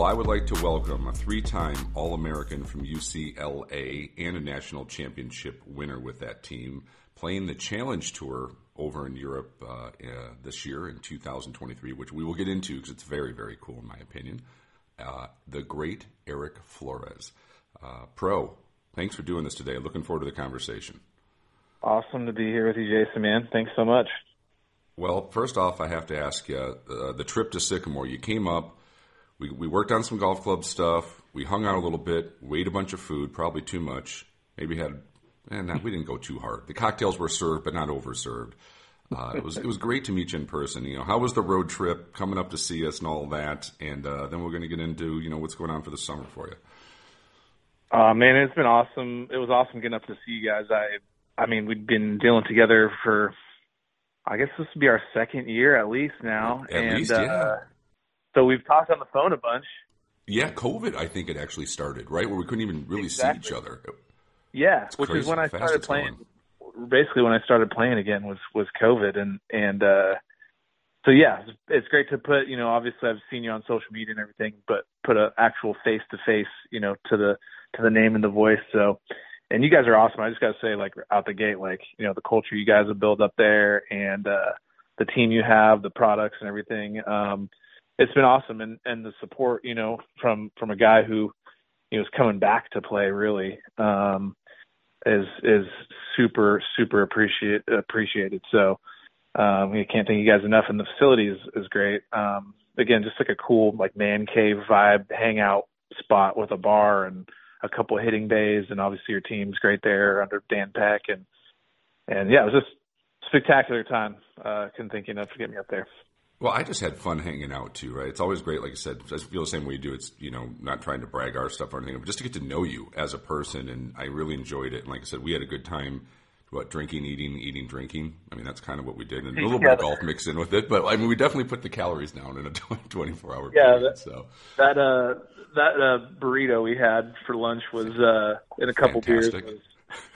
Well, I would like to welcome a three time All American from UCLA and a national championship winner with that team, playing the Challenge Tour over in Europe uh, uh, this year in 2023, which we will get into because it's very, very cool in my opinion. Uh, the great Erik Flores. Uh, pro, thanks for doing this today. Looking forward to the conversation. Awesome to be here with you, Jason, man. Thanks so much. Well, first off, I have to ask you uh, the trip to Sycamore. You came up, we, we worked on some golf club stuff, we hung out a little bit, ate a bunch of food, probably too much. Maybe had, and we didn't go too hard. The cocktails were served, but not overserved. Uh, it was it was great to meet you in person. You know, how was the road trip coming up to see us and all that? And uh, then we're going to get into you know what's going on for the summer for you. Uh, man, it's been awesome. It was awesome getting up to see you guys. I, I mean, we've been dealing together for, I guess this would be our second year at least now. At and, least, yeah. So we've talked on the phone a bunch. Yeah, COVID. I think it actually started right where we couldn't even really Exactly. see each other. Yeah, It's which is when I started playing. going. Basically, when I started playing again was was COVID, and and uh, so yeah, it's, it's great to put. You know, obviously I've seen you on social media and everything, but put a actual face to face, you know, to the to the name and the voice. So, and you guys are awesome. I just got to say, like out the gate, like you know, the culture you guys have built up there, and uh, the team you have, the products and everything. Um, it's been awesome, and and the support, you know, from from a guy who you know is coming back to play really. Um, is is super super appreciate appreciated. So um, I can't thank you guys enough. And the facility is is great. Um, again, just like a cool like man cave vibe hangout spot with a bar and a couple hitting bays, and obviously your team's great there under Dan Peck and and yeah, it was just spectacular time. Uh, couldn't thank you enough for getting me up there. Well, I just had fun hanging out too, right? It's always great, like I said. I feel the same way you do. It's you know not trying to brag our stuff or anything, but just to get to know you as a person, and I really enjoyed it. And like I said, we had a good time. What drinking, eating, eating, drinking. I mean, that's kind of what we did, and a little bit of golf mixed in with it. But I mean, we definitely put the calories down in a twenty-four hour Yeah, period. that- so That uh that uh burrito we had for lunch was uh in a couple Fantastic. beers.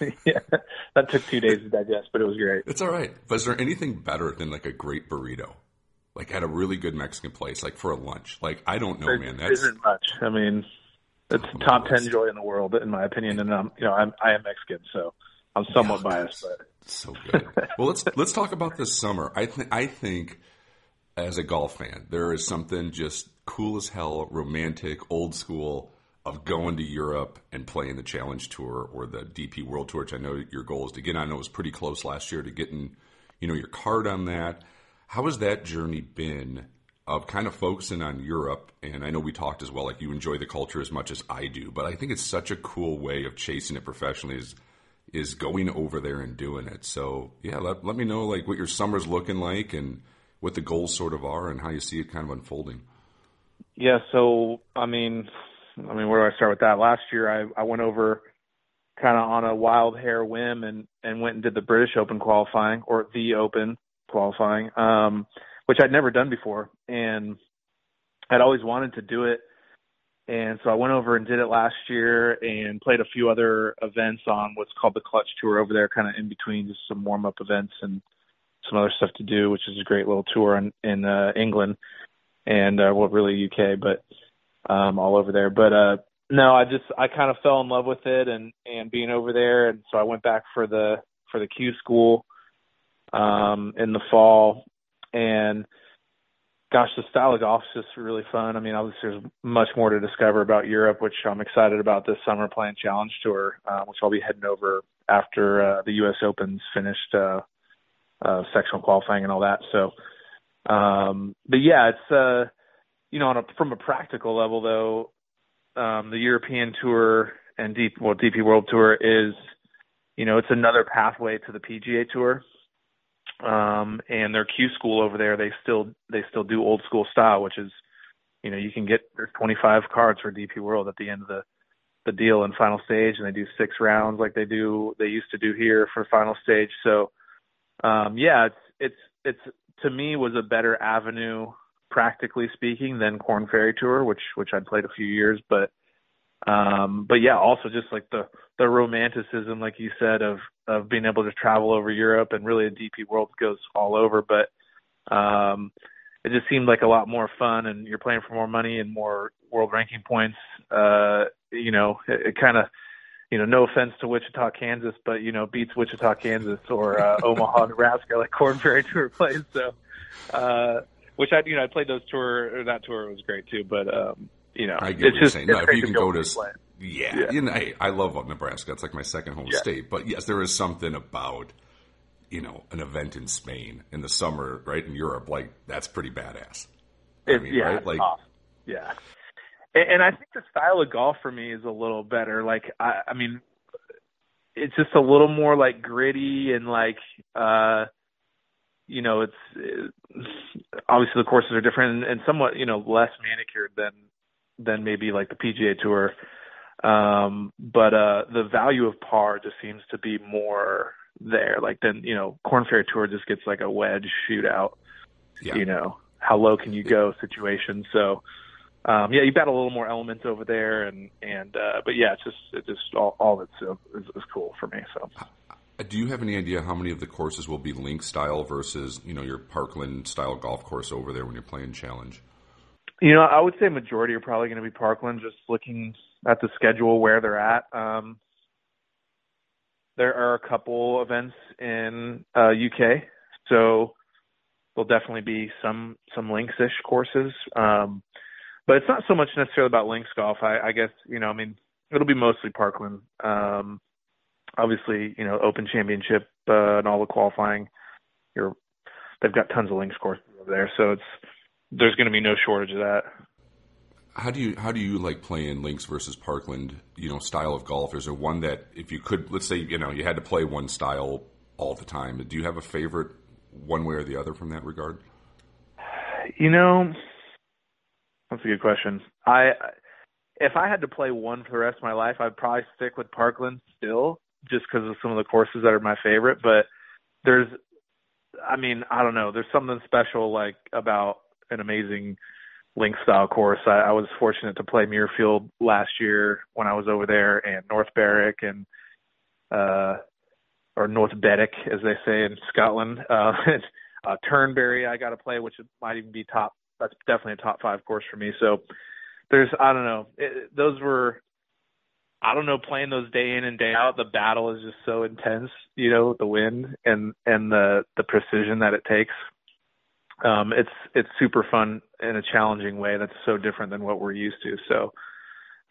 Was, yeah, that took two days to digest, but it was great. it's all right. But is there anything better than like a great burrito, like at a really good Mexican place, like for a lunch? Like I don't know, There man. That's isn't much. I mean, it's my top ten joy in the world, in my opinion. And I'm, you know, I'm I am Mexican, so I'm somewhat biased. But So good. well, let's let's talk about this summer. I think I think as a golf fan, there is something just cool as hell, romantic, old school of going to Europe and playing the Challenge Tour or the DP World Tour, which I know your goal is to get on. I know it was pretty close last year to getting, you know, your card on that. How has that journey been of kind of focusing on Europe? And I know we talked as well, like you enjoy the culture as much as I do, but I think it's such a cool way of chasing it professionally is is going over there and doing it. So yeah, let, let me know like what your summer's looking like and what the goals sort of are and how you see it kind of unfolding. yeah, so I mean, I mean, where do I start with that? Last year, I I went over kind of on a wild hair whim and and went and did the British Open qualifying or the Open qualifying, um, which I'd never done before, and I'd always wanted to do it. And so I went over and did it last year and played a few other events on what's called the Clutch Tour over there, kind of in between just some warm up events and some other stuff to do, which is a great little tour in, in uh, England and uh, well, really UK, but um, all over there. But uh, no, I just I kind of fell in love with it and and being over there, and so I went back for the for the Q school um, in the fall, and gosh, the style of golf is just really fun. I mean, obviously there's much more to discover about Europe, which I'm excited about this summer playing Challenge Tour, uh, which I'll be heading over after uh, the U.S. Open's finished uh, uh, sectional qualifying and all that. So, um, but yeah, it's uh, you know, on a, from a practical level though, um, the European Tour and deep well DP World Tour is, you know, it's another pathway to the PGA Tour um, and their Q school over there, they still they still do old school style, which is, you know, you can get there's 25 cards for DP World at the end of the the deal in final stage, and they do six rounds like they do they used to do here for final stage. So, um, yeah, it's it's it's to me was a better avenue, practically speaking, than Korn Ferry Tour, which which I'd played a few years, but um, but yeah, also just like the the romanticism, like you said, of of being able to travel over Europe and really a DP World goes all over, but um, it just seemed like a lot more fun, and you're playing for more money and more world ranking points. Uh, you know, it, it kind of, you know, no offense to Wichita, Kansas, but you know, beats Wichita, Kansas, or uh, Omaha, Nebraska, like Korn Ferry Tour plays. So, uh, which I, you know, I played those tour, or that tour was great too, but um, you know, I get it's what you're saying. No, if you can go to, play. yeah, Yeah. You know, hey, I love Nebraska. It's like my second home Yeah. state. But yes, there is something about you know an event in Spain in the summer, right in Europe. Like that's pretty badass. I mean, yeah, right? Like, awesome. yeah. And, and I think the style of golf for me is a little better. Like, I, I mean, it's just a little more like gritty and like, uh, you know, it's uh, obviously the courses are different and, and somewhat, you know, less manicured than than maybe like the PGA Tour. Um, but uh, the value of par just seems to be more there. Like then, you know, Korn Ferry Tour just gets like a wedge shootout yeah, you know how low can you go situation so um yeah you've got a little more elements over there and and uh but yeah it's just it just all all it's uh, is, is cool for me so Do you have any idea how many of the courses will be link style versus you know your Parkland style golf course over there when you're playing challenge? You know i would say majority are probably going to be parkland just looking at the schedule where they're at. Um there are a couple events in uh uk so there'll definitely be some some links ish courses. Um but it's not so much necessarily about links golf. I i guess you know i mean it'll be mostly parkland. Um obviously you know open championship uh, and all the qualifying you're they've got tons of links courses over there so it's there's going to be no shortage of that How do you how do you like playing links versus Parkland? You know, style of golf. Is there one that if you could, let's say, you know, you had to play one style all the time. Do you have a favorite, one way or the other, from that regard? You know, that's a good question. I if I had to play one for the rest of my life, I'd probably stick with Parkland still, just because of some of the courses that are my favorite. But there's, I mean, I don't know. There's something special like about an amazing link style course. I, I was fortunate to play Muirfield last year when I was over there, and North Berwick and uh or North Berwick, as they say in Scotland. Uh, uh Turnberry I got to play, which might even be top. That's definitely a top five course for me. So there's I don't know. It, those were I don't know playing those day in and day out. The battle is just so intense, you know, the wind and and the the precision that it takes. Um, it's it's super fun in a challenging way that's so different than what we're used to. So,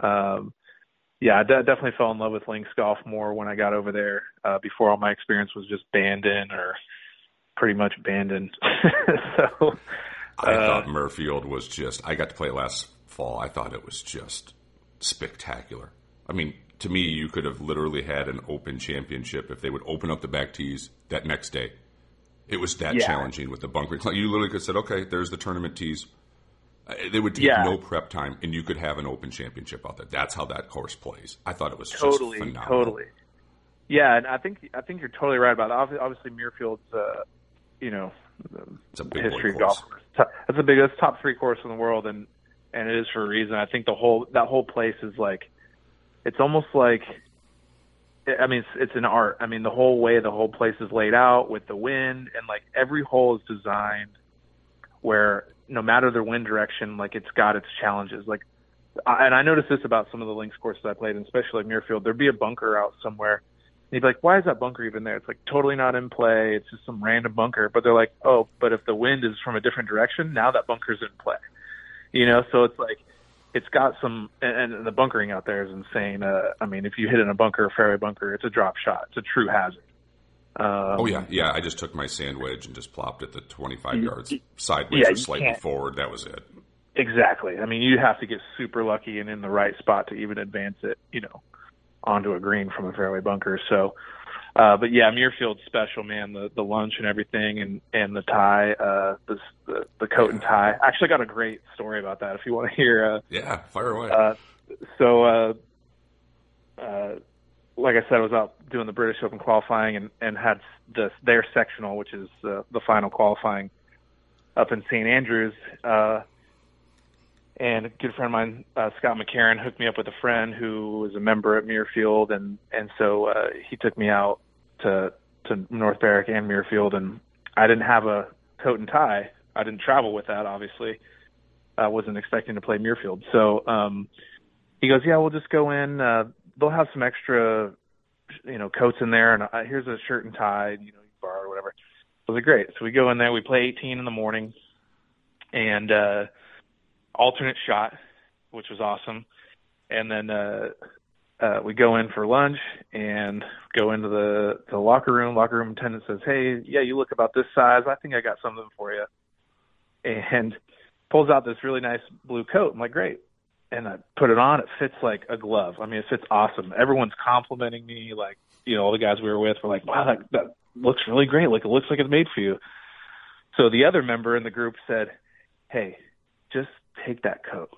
um, yeah, I definitely fell in love with links golf more when I got over there. Uh, before all my experience was just Bandon or pretty much Bandon. so, I Uh, thought Muirfield was just. I got to play last fall. I thought it was just spectacular. I mean, to me, you could have literally had an Open Championship if they would open up the back tees that next day. It was that Yeah. challenging with the bunker. You literally could have said, "Okay, there's the tournament tees." Uh, They would take Yeah. no prep time, and you could have an Open Championship out there. That's how that course plays. I thought it was totally, just phenomenal. totally. Yeah, and I think I think you're totally right about it. Obviously, Muirfield's, uh, you know, It's a big history of golf. course. That's a big, that's top three course in the world, and and it is for a reason. I think the whole that whole place is like, it's almost like, I mean, it's it's an art. I mean, the whole way the whole place is laid out with the wind and like every hole is designed where no matter the wind direction, like it's got its challenges. Like, I, and I noticed this about some of the links courses I played, and especially like Muirfield. There'd be a bunker out somewhere. And you'd be like, why is that bunker even there? It's like totally not in play. It's just some random bunker. But they're like, oh, but if the wind is from a different direction, now that bunker's in play. You know, so it's like it's got some, and, and the bunkering out there is insane. Uh, I mean, if you hit in a bunker, a fairway bunker, it's a drop shot. It's a true hazard. Um, Oh yeah, yeah. I just took my sand wedge and just plopped it the 25 yards sideways yeah, or slightly forward. That was it. Exactly. I mean, you have to get super lucky and in the right spot to even advance it, you know, onto a green from a fairway bunker. So, uh, but yeah, Muirfield's special, man. The the lunch and everything, and and the tie, uh, the the, the coat and tie. I actually got a great story about that. If you want to hear, uh, Yeah, fire away. uh, so uh, uh, like I said, I was out doing the British Open qualifying and and had the their sectional, which is uh, the final qualifying, up in St Andrews. Uh, and a good friend of mine, uh, Scott McCarron, hooked me up with a friend who was a member at Muirfield, and and so uh, he took me out to to North Berwick and Muirfield, and I didn't have a coat and tie. I didn't travel with that, obviously. I wasn't expecting to play Muirfield, so um, he goes, "Yeah, we'll just go in. Uh, they'll have some extra, you know, coats in there, and uh, here's a shirt and tie, you know, you borrow or whatever." It was great. So we go in there, we play 18 in the morning, and uh, alternate shot, which was awesome. And then uh, uh, we go in for lunch and go into the the locker room. Locker room attendant says, "Hey, yeah, you look about this size. I think I got something for you." And pulls out this really nice blue coat. I'm like, "Great." And I put it on. It fits like a glove. I mean, it fits awesome. Everyone's complimenting me. Like, you know, all the guys we were with were like, "Wow, that, that looks really great. Like, it looks like it's made for you." So the other member in the group said, "Hey, just take that coat.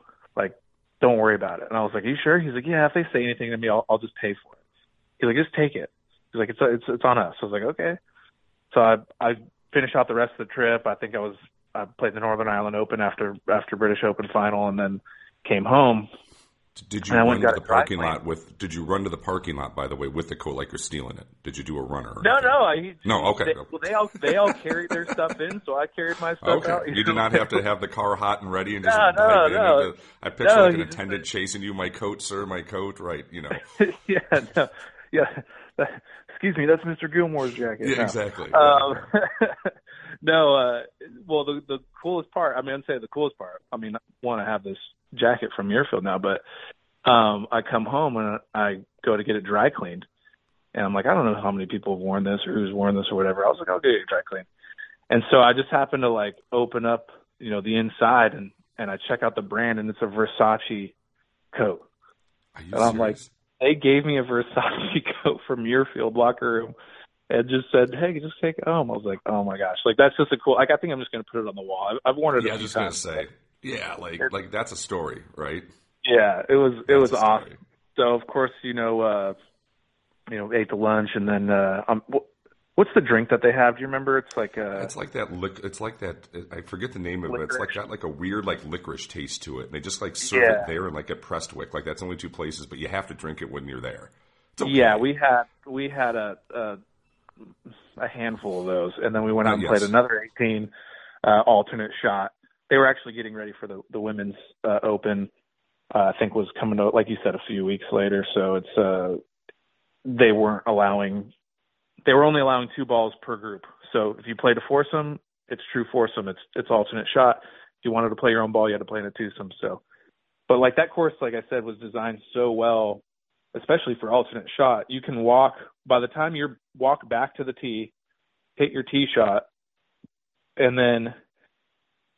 Don't worry about it. And I was like, Are you sure? He's like, Yeah, if they say anything to me, I'll, I'll just pay for it. He's like, Just take it. He's like, It's it's it's on us. I was like, Okay. So I I finished out the rest of the trip. I think I was I played the Northern Ireland Open after after British Open final, and then came home. Did you run to the got a dry parking lot with? Did you run to the parking lot by the way with the coat like you're stealing it? Did you do a runner? No, no. I, No, okay. They, well, they all they all carried their stuff in, so I carried my stuff Okay, out. you did not have to have the car hot and ready and just No, no, no. I picture No, like an just- attendant chasing you, my coat, sir, my coat, right? You know, yeah, no, yeah. Excuse me, that's Mr. Gilmore's jacket. yeah, No. exactly. Um, no, uh, well, the the coolest part. I mean, I'd say the coolest part. I mean, want to have this jacket from Muirfield now, but um, I come home and I go to get it dry cleaned, and I'm like, I don't know how many people have worn this or who's worn this or whatever. I was like, I'll get it dry cleaned, and so I just happened to like open up, you know, the inside and and I check out the brand, and it's a Versace coat. And I'm like. They gave me a Versace coat from Muirfield locker room and just said, "Hey, just take it home." I was like, "Oh my gosh!" Like that's just a cool. Like I think I'm just going to put it on the wall. I've, I've worn it. A Yeah, I was just gonna say, yeah, like like that's a story, right? Yeah, it was it was That's a story. awesome. So of course, you know, uh, you know, ate the lunch and then uh, um, wh- what's the drink that they have? Do you remember? It's like uh, It's like that. Lic- it's like that. I forget the name of it. It's like got like a weird like licorice taste to it. And they just like serve Yeah. it there and like at Prestwick. Like that's only two places, but you have to drink it when you're there. Okay. yeah. We had we had a, a a handful of those, and then we went out Uh, and yes. played another 18 uh, alternate shot. They were actually getting ready for the the women's uh, open. Uh, I think was coming to like you said a few weeks later. So it's uh they weren't allowing they were only allowing two balls per group. So if you played a foursome, it's true foursome. It's it's alternate shot. If you wanted to play your own ball, you had to play in a twosome. So, but like that course, like I said, was designed so well, especially for alternate shot. You can walk by the time you walk back to the tee, hit your tee shot, and then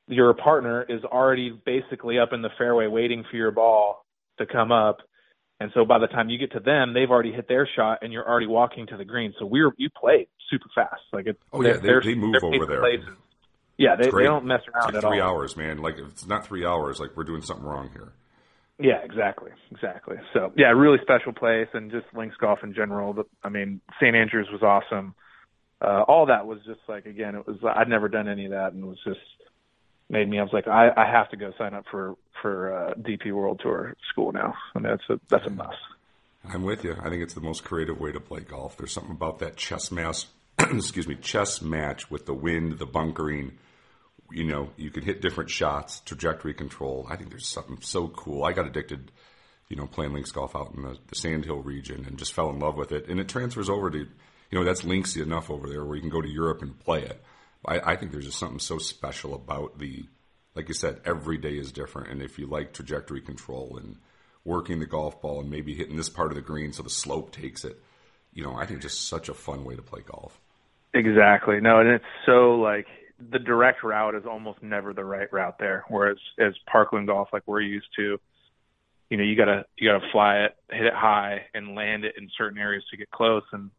your partner is already basically up in the fairway waiting for your ball to come up. And so by the time you get to them, they've already hit their shot and you're already walking to the green. So we were you played super fast. Like it, Oh, yeah, they're- they- move over there. places. Yeah, they, they don't mess around It's like at three all. hours, man. Like if it's not three hours, like we're doing something wrong here. Yeah, exactly, exactly. So yeah, really special place, and just links golf in general. But I mean, St. Andrews was awesome. Uh, all that was just like again, it was I'd never done any of that, and it was just made me. I was like, I, I have to go sign up for for uh, DP World Tour school now. I mean, that's a that's a must. I'm with you. I think it's the most creative way to play golf. There's something about that chess match, excuse me, chess match with the wind, the bunkering. You know, you can hit different shots, trajectory control. I think there's something so cool. I got addicted, you know, playing links golf out in the, the Sandhill region and just fell in love with it. And it transfers over to, you know, that's linksy enough over there where you can go to Europe and play it. I, I think there's just something so special about the, like you said, every day is different. And if you like trajectory control and working the golf ball and maybe hitting this part of the green so the slope takes it, you know, I think just such a fun way to play golf. Exactly. No, and it's so like the direct route is almost never the right route there. Whereas as Parkland golf, like we're used to, you know, you gotta you gotta fly it, hit it high, and land it in certain areas to get close. And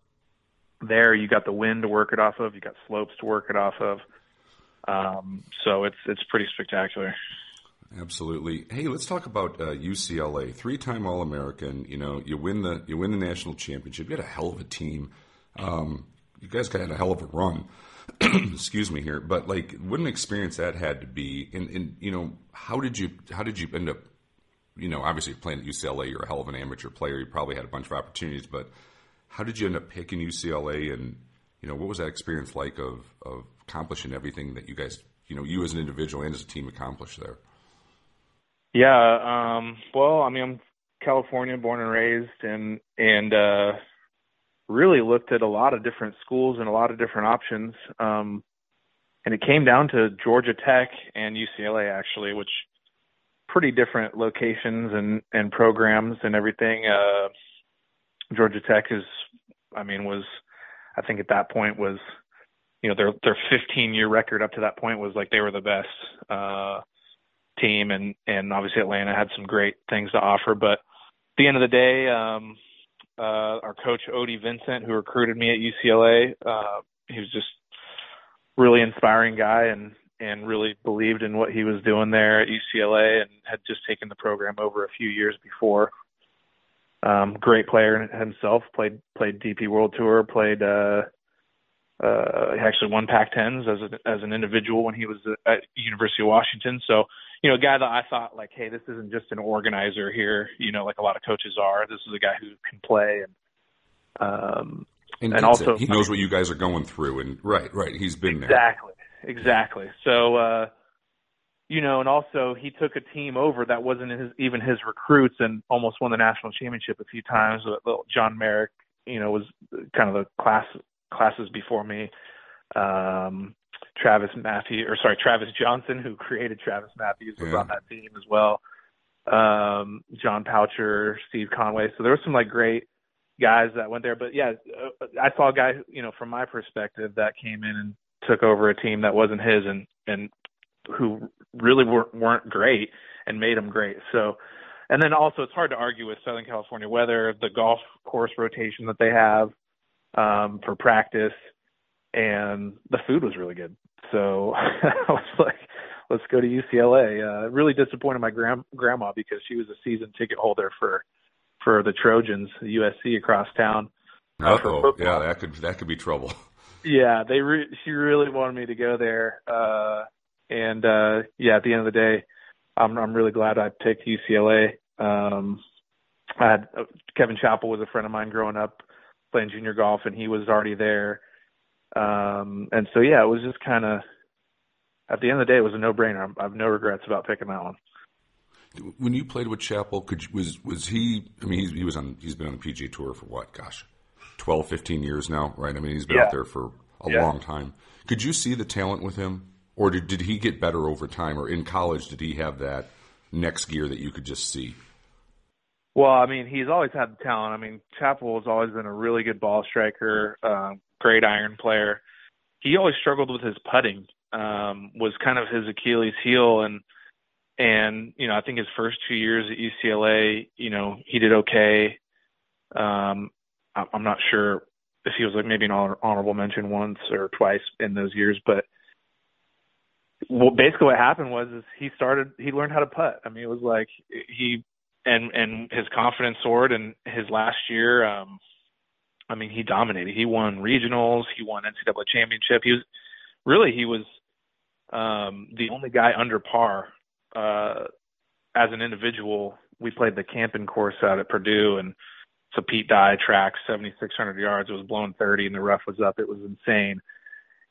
there, you got the wind to work it off of. You got slopes to work it off of. Um, so it's it's pretty spectacular. Absolutely. Hey, let's talk about uh, UCLA. Three-time All-American. You know, you win the you win the national championship. You had a hell of a team. Um, you guys had a hell of a run. Excuse me here, but like, what an experience that had to be. And, and you know, how did you how did you end up? You know, obviously playing at UCLA, you're a hell of an amateur player. You probably had a bunch of opportunities, but how did you end up picking UCLA? And you know, what was that experience like of of accomplishing everything that you guys, you know, you as an individual and as a team accomplished there? Yeah, um, well, I mean, I'm California born and raised, and and uh, really looked at a lot of different schools and a lot of different options. Um, and it came down to Georgia Tech and UCLA actually, which pretty different locations and and programs and everything. Uh, Georgia Tech is, I mean, was I think at that point was, you know, their their 15 year record up to that point was like they were the best uh, team, and and obviously Atlanta had some great things to offer, but at the end of the day, um, uh, our coach O.D. Vincent, who recruited me at UCLA, uh, he was just really inspiring guy and and really believed in what he was doing there at UCLA and had just taken the program over a few years before. Um, great player himself, played played DP World Tour, played uh, uh, actually won Pac-10s as a, as an individual when he was at University of Washington. So you know, a guy that I thought like, hey, this isn't just an organizer here, you know, like a lot of coaches are. This is a guy who can play and um and, and also it. he knows what you guys are going through and right, right. He's been exactly, there. Exactly. Exactly. So uh you know, and also he took a team over that wasn't his, even his recruits and almost won the national championship a few times. John Merrick, you know, was kind of the class classes before me. Um, Travis Matthew, or sorry, Travis Johnson, who created Travis Matthews, was yeah. on that team as well. Um, John Poucher, Steve Conway. So there were some like great guys that went there. But yeah, uh, I saw a guy, you know, from my perspective, that came in and took over a team that wasn't his, and and who really weren't, weren't great and made them great. So, and then also it's hard to argue with Southern California weather, the golf course rotation that they have um, for practice, and the food was really good. So I was like, let's go to UCLA. Uh, really disappointed my grand- grandma because she was a season ticket holder for for the Trojans, the USC across town. Uh, oh, yeah, that could that could be trouble. Yeah, they re- she really wanted me to go there, uh, and uh, yeah, at the end of the day, I'm I'm really glad I picked UCLA. Um, I had uh, Kevin Chappell was a friend of mine growing up playing junior golf, and he was already there um, and so yeah, it was just kind of at the end of the day, it was a no-brainer. I have no regrets about picking that one. When you played with Chappell, could you, was was he? I mean, he's, he was on. He's been on the PGA Tour for what? Gosh, 12, 15 years now, right? I mean, he's been yeah. out there for a yeah. long time. Could you see the talent with him, or did did he get better over time, or in college did he have that next gear that you could just see? Well, I mean, he's always had the talent. I mean, Chappell has always been a really good ball striker, uh, great iron player. He always struggled with his putting. Um, was kind of his Achilles heel, and and you know, I think his first two years at UCLA, you know, he did okay. Um, I'm not sure if he was like maybe an honorable mention once or twice in those years, but well, basically what happened was is he started he learned how to putt. I mean, it was like he and and his confidence soared. And his last year, um, I mean, he dominated. He won regionals. He won NCAA championship. He was really he was um, the only guy under par uh, as an individual. We played the Kampen course out at Purdue, and so Pete Dye track 7,600 yards. It was blowing 30, and the rough was up. It was insane.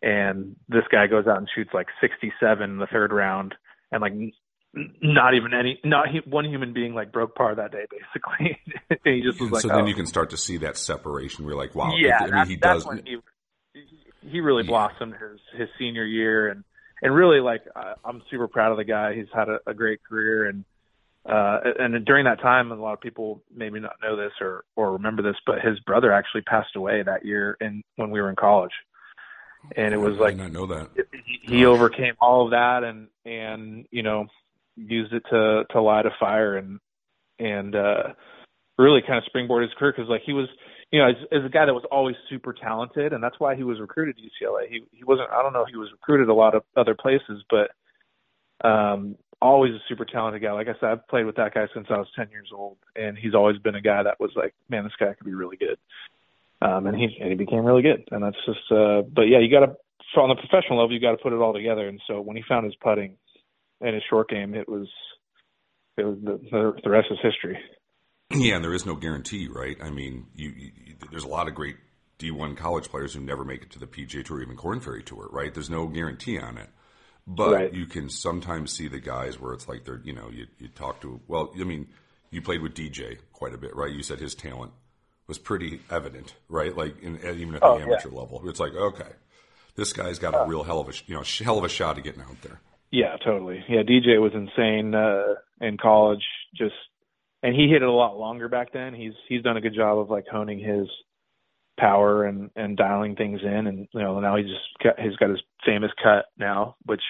And this guy goes out and shoots like 67 in the third round, and like not even any not he, one human being like broke par that day basically. He just was like so oh. then you can start to see that separation. We're like wow. Yeah I mean, he does he he really yeah. blossomed his his senior year and and really like I, I'm super proud of the guy. He's had a, a great career and uh and during that time a lot of people maybe not know this or or remember this but his brother actually passed away that year and when we were in college and it was I like I know that he, he overcame all of that and and you know used it to to light a fire and and uh really kind of springboard his career because like he was you know as, as a guy that was always super talented and that's why he was recruited to UCLA he he wasn't I don't know he was recruited a lot of other places but um always a super talented guy. Like I said, I've played with that guy since I was 10 years old, and he's always been a guy that was like, man, this guy could be really good. Um, and he and he became really good, and that's just. Uh, but yeah, you got to on the professional level, you got to put it all together. And so when he found his putting and his short game, it was it was the the, the rest is history. Yeah, and there is no guarantee, right? I mean, you, you there's a lot of great D1 college players who never make it to the PGA Tour, even Korn Ferry Tour, right? There's no guarantee on it. But Right. you can sometimes see the guys where it's like they're, you know, you, you talk to, well, I mean, you played with DJ quite a bit, right? You said his talent was pretty evident, right? Like in, even at the Oh, yeah. amateur level, it's like, okay, this guy's got a real hell of a, you know, hell of a shot at getting out there. Yeah, totally. Yeah, DJ was insane uh in college just and he hit it a lot longer back then. He's he's done a good job of like honing his power and and dialing things in and you know now he just got, he's got his famous cut now which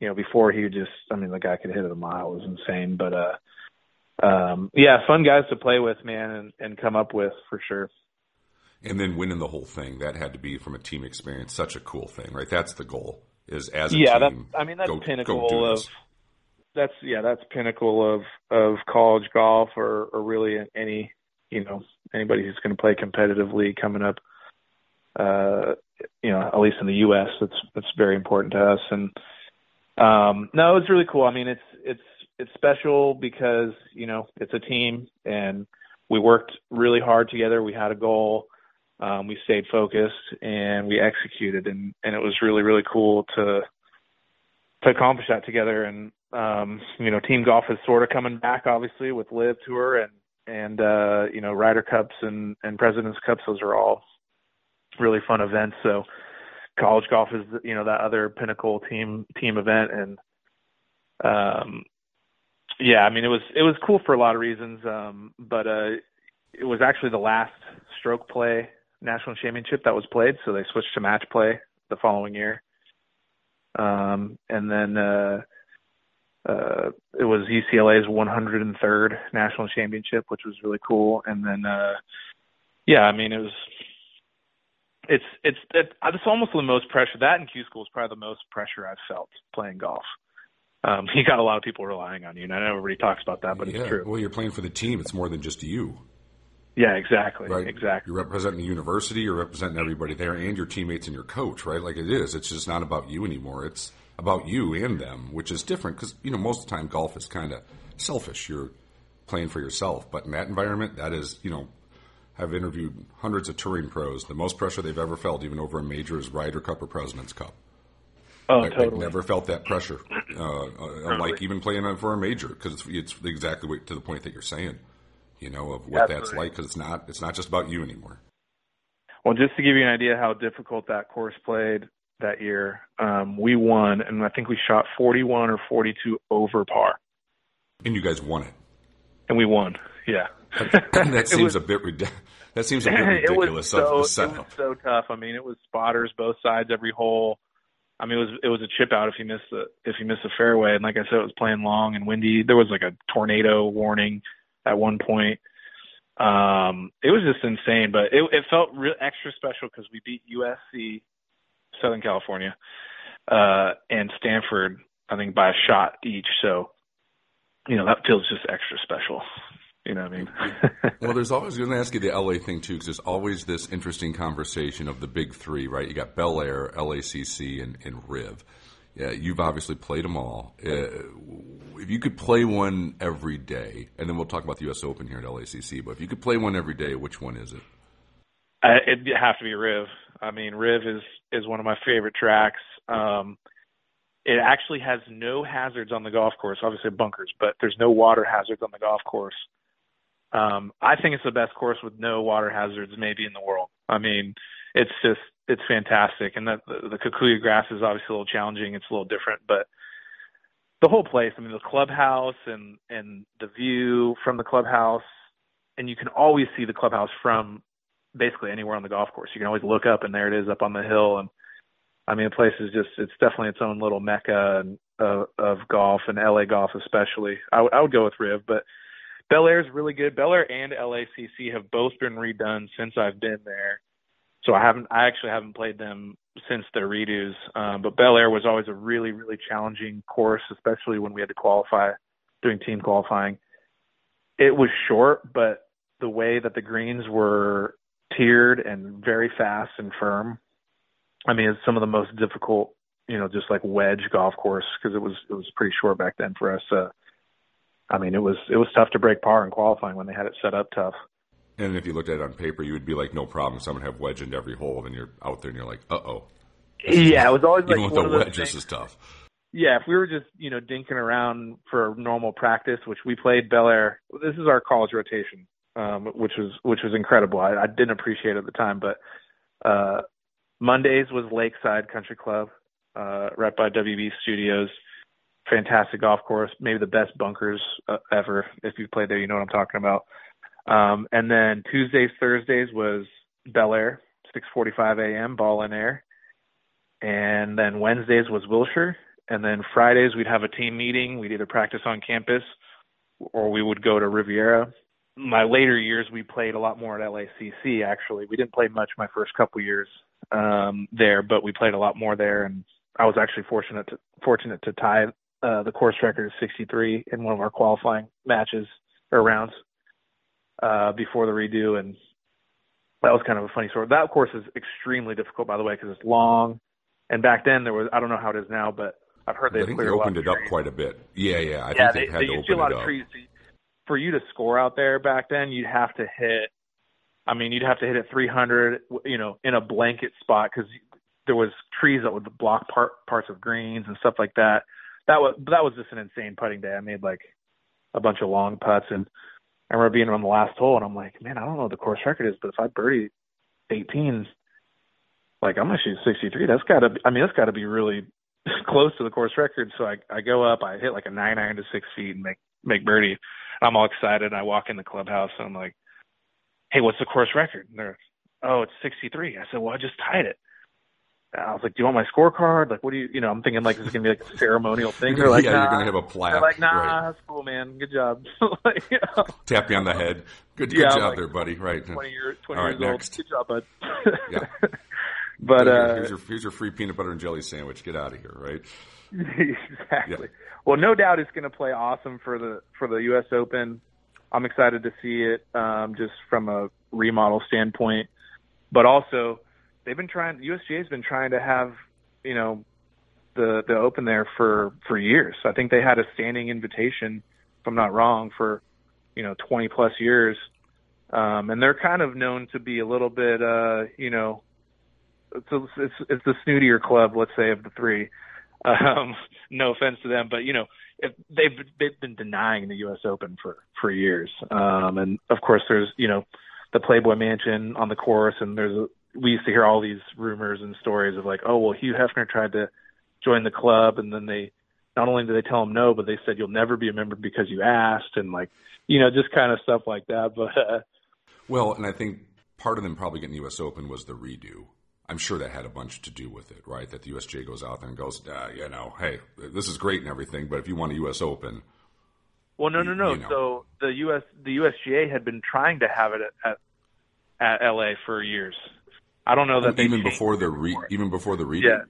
you know before he just I mean the guy could hit it a mile it was insane but uh um yeah fun guys to play with man and and come up with for sure. And then winning the whole thing, that had to be from a team experience, such a cool thing, right? That's the goal. Is as a yeah, that's team, I mean that's go, pinnacle go of that's yeah, that's pinnacle of of college golf or or really any you know anybody who's going to play competitively coming up. Uh, you know, at least in the U.S., that's that's very important to us. And um, no, it's really cool. I mean, it's it's it's special because you know it's a team and we worked really hard together. We had a goal. Um, we stayed focused and we executed, and and it was really really cool to to accomplish that together. And um, you know, team golf is sort of coming back, obviously, with LIV Tour and and uh, you know Ryder Cups and and Presidents Cups. Those are all really fun events. So college golf is you know that other pinnacle team team event, and um, yeah, I mean it was it was cool for a lot of reasons. Um, but uh, it was actually the last stroke play national championship that was played, so they switched to match play the following year. Um, and then uh, uh, it was UCLA's 103rd national championship, which was really cool. And then, uh, yeah, I mean, it was, it's, it's, it, it's almost the most pressure. That in Q school is probably the most pressure I've felt playing golf. Um, you got a lot of people relying on you, and I know everybody talks about that, but yeah. it's true. Well, you're playing for the team. It's more than just you, Yeah, exactly, right? exactly. You're representing the university. You're representing everybody there, and your teammates and your coach, right? Like it is. It's just not about you anymore. It's about you and them, which is different because you know most of the time golf is kind of selfish. You're playing for yourself, but in that environment, that is you know. I've interviewed hundreds of touring pros. The most pressure they've ever felt, even over a major, is Ryder Cup or President's Cup. Oh, I, totally. I've never felt that pressure, uh, uh, like even playing for a major, because it's, it's exactly what, to the point that you're saying, you know, of what that's like. Because it's not, it's not just about you anymore. Well, just to give you an idea how difficult that course played that year, um, we won, and I think we shot 41 or 42 over par, And you guys won it. and we won. Yeah, that seems was- a bit rid- that seems a bit ridiculous. it was ridiculous so it was so tough. I mean, it was spotters both sides every hole. I mean, it was it was a chip out if you missed the if you missed the fairway, and like I said, it was playing long and windy. There was like a tornado warning at one point. Um, it was just insane, but it, it felt real extra special because we beat USC, Southern California, uh, and Stanford. I think by a shot each. So, you know, that feels just extra special. You know what I mean? Well, there's always going to ask you the LA thing too, because there's always this interesting conversation of the big three, right? You got Bel Air, LACC, and, and Riv. Yeah, you've obviously played them all. Uh, if you could play one every day, and then we'll talk about the U.S. Open here at LACC, but if you could play one every day, which one is it? Uh, it'd have to be Riv. I mean, Riv is is one of my favorite tracks. Um, it actually has no hazards on the golf course. Obviously bunkers, but there's no water hazards on the golf course. Um, I think it's the best course with no water hazards maybe in the world. I mean, it's just it's fantastic, and that the, the Kikuyu grass is obviously a little challenging. It's a little different, but the whole place. I mean, the clubhouse and and the view from the clubhouse, and you can always see the clubhouse from basically anywhere on the golf course. You can always look up, and there it is up on the hill. And I mean, the place is just it's definitely its own little mecca and, uh, of golf and LA golf especially. I would I would go with Riv, but Bel Air is really good. Bel Air and LACC have both been redone since I've been there. So I haven't I actually haven't played them since their redos. Um, but Bel Air was always a really, really challenging course, especially when we had to qualify, doing team qualifying. It was short, but the way that the greens were tiered and very fast and firm, I mean, it's some of the most difficult, you know, just like wedge golf course because it was it was pretty short back then for us. Uh, I mean, it was it was tough to break par in qualifying when they had it set up tough. And if you looked at it on paper, you would be like, no problem. Someone have wedge into every hole, and you're out there, and you're like, uh oh. Yeah, it was always like Even with the of those wedge, this is tough. yeah, if we were just, you know, dinking around for normal practice, which we played Bel Air, this is our college rotation, um, which was which was incredible. I, I didn't appreciate it at the time, but uh, Mondays was Lakeside Country Club, uh, right by WB Studios. Fantastic golf course, maybe the best bunkers uh, ever. If you've played there, you know what I'm talking about. Um, and then Tuesdays, Thursdays was Bel Air, 6:45 a.m. Ball in air, and then Wednesdays was Wilshire, and then Fridays we'd have a team meeting. We'd either practice on campus or we would go to Riviera. My later years we played a lot more at LACC. Actually, we didn't play much my first couple years um, there, but we played a lot more there, and I was actually fortunate to fortunate to tie uh, the course record of 63 in one of our qualifying matches or rounds uh, before the redo, and that was kind of a funny story. That course is extremely difficult, by the way, because it's long. And back then there was I don't know how it is now, but I've heard they cleared opened it up quite a bit. Yeah, yeah. I yeah, think they, had they to used to open a lot it of up. trees. For you to score out there back then, you'd have to hit. I mean, you'd have to hit it 300, you know, in a blanket spot because there was trees that would block part, parts of greens and stuff like that. That was that was just an insane putting day. I made like a bunch of long putts, and I remember being on the last hole, and I'm like, man, I don't know what the course record is, but if I birdie 18, like I'm gonna shoot 63. That's gotta, I mean, that's gotta be really close to the course record. So I I go up, I hit like a nine iron to six feet and make make birdie. I'm all excited. And I walk in the clubhouse and I'm like, hey, what's the course record? And they're, oh, it's 63. I said, well, I just tied it. I was like, do you want my scorecard? Like, what do you, you know, I'm thinking like it's gonna be like a ceremonial thing. They're like, yeah, nah. you're gonna have a plaque. They're like, nah, right. that's cool, man. Good job. like, you know, Tap you on the head. Good, good Yeah, I'm job like, there, buddy. Right. 20 years, 20 All right, years next. old. Good job, bud. Yeah. but uh, here's your here's your free peanut butter and jelly sandwich. Get out of here, right? exactly. Well, no doubt it's going to play awesome for the for the U.S. Open. I'm excited to see it, um, just from a remodel standpoint, but also they've been trying. USGA's been trying to have, you know, the the Open there for for years. I think they had a standing invitation, if I'm not wrong, for you know 20 plus years, um, and they're kind of known to be a little bit, uh, you know, it's it's it's the snootier club, let's say, of the three. Um, no offense to them, but you know, if they've they've been denying the U.S. Open for for years, um, and of course, there's you know, the Playboy Mansion on the course, and there's a, we used to hear all these rumors and stories of like, oh well, Hugh Hefner tried to join the club, and then they not only did they tell him no, but they said you'll never be a member because you asked, and like, you know, just kind of stuff like that. But uh, Well, and I think part of them probably getting the U.S. Open was the redo. I'm sure that had a bunch to do with it, right? That the USGA goes out there and goes, uh, you know, hey, this is great and everything, but if you want a U.S. Open, Well, no, no, no. you know. So the US, the USGA had been trying to have it at at, at LA for years. I don't know that they even before the re- even before the redo. Yeah.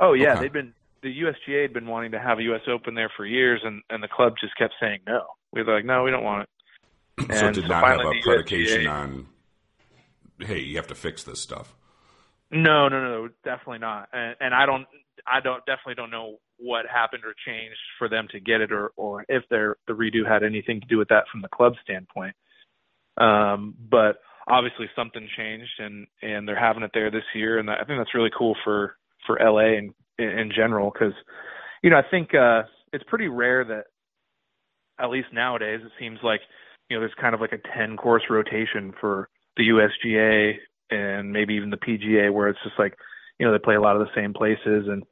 Oh yeah, Okay. they've been the USGA had been wanting to have a US Open there for years, and and the club just kept saying no. We were like, no, we don't want it. so it did so not have a predication USGA on, hey, you have to fix this stuff. No, no, no, definitely not. And, and I don't, I don't definitely don't know what happened or changed for them to get it, or or if their the redo had anything to do with that from the club standpoint. Um, but obviously something changed, and and they're having it there this year, and I think that's really cool for for LA and in, in general because you know I think uh, it's pretty rare that at least nowadays it seems like you know there's kind of like a 10 course rotation for the USGA and maybe even the PGA where it's just like you know they play a lot of the same places and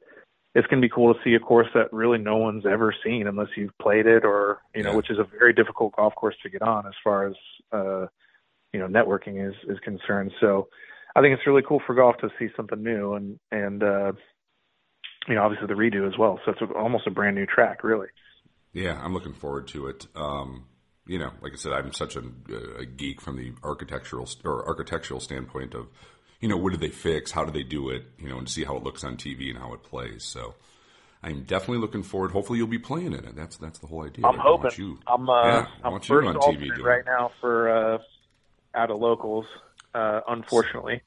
it's going to be cool to see a course that really no one's ever seen unless you've played it or you know Yeah. which is a very difficult golf course to get on as far as uh you know networking is is concerned so I think it's really cool for golf to see something new and and uh you know obviously the redo as well so it's almost a brand new track really Yeah, I'm looking forward to it. Um, you know, like I said, I'm such a, a geek from the architectural or architectural standpoint of, you know, what did they fix? How do they do it? You know, and see how it looks on TV and how it plays. So I'm definitely looking forward. Hopefully, you'll be playing in it. That's that's the whole idea. I'm I hoping. you. I'm uh, yeah, I I'm want you first on TV alternate right now for uh, out of locals. Uh, unfortunately,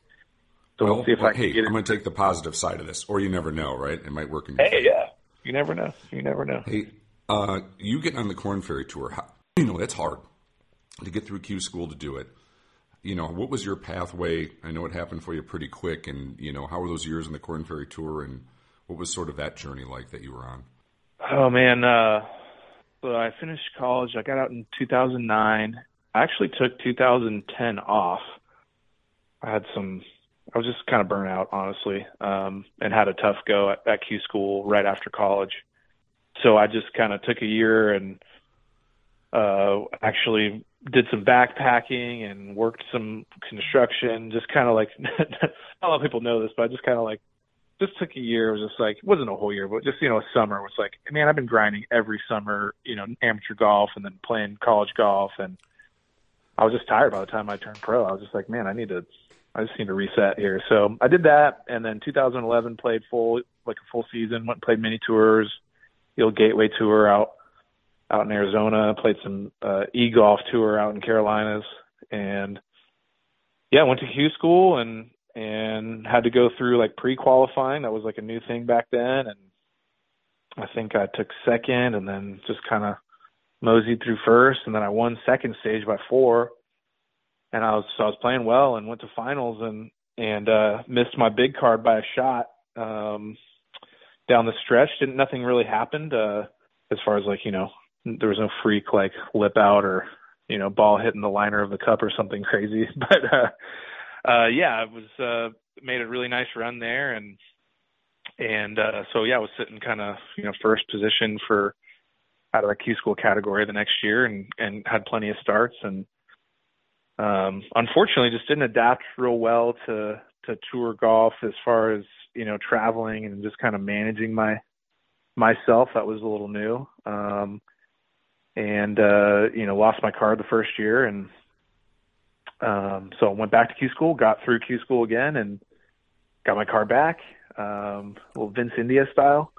so Well, we'll see if well, I can hey, get it. I'm going to take the positive side of this, or you never know, right? It might work in your Hey, favor. yeah, you never know. You never know. Hey, uh, you get on the Korn Ferry Tour? How, you know that's hard to get through Q School to do it. You know, what was your pathway? I know it happened for you pretty quick, and you know, how were those years on the Korn Ferry Tour, and what was sort of that journey like that you were on? Oh man, uh, so I finished college. I got out in 2009. I actually took 2010 off. I had some. I was just kind of burnt out, honestly, um, and had a tough go at, at Q school right after college. So I just kind of took a year and uh, actually did some backpacking and worked some construction. Just kind of like a lot of people know this, but I just kind of like just took a year. It was just like it wasn't a whole year, but just you know a summer. Was like, man, I've been grinding every summer, you know, amateur golf and then playing college golf, and I was just tired by the time I turned pro. I was just like, man, I need to, I just need to reset here. So I did that, and then 2011 played full like a full season. Went and played mini tours, the old Gateway Tour out out in Arizona. Played some uh, e golf tour out in Carolinas, and yeah, went to Q school and and had to go through like pre-qualifying. That was like a new thing back then, and I think I took second, and then just kind of moseyed through first, and then I won second stage by four, and I was so I was playing well and went to finals and and uh, missed my big card by a shot um, down the stretch. Didn't nothing really happened uh, as far as like you know there was no freak like lip out or you know ball hitting the liner of the cup or something crazy, but. uh uh yeah, I was uh made a really nice run there and and uh so yeah, I was sitting kind of, you know, first position for out of the Q school category the next year and and had plenty of starts and um unfortunately just didn't adapt real well to to tour golf as far as, you know, traveling and just kind of managing my myself. That was a little new. Um and uh you know, lost my card the first year and um, so I went back to Q school, got through Q school again, and got my car back, um, little Vince India style,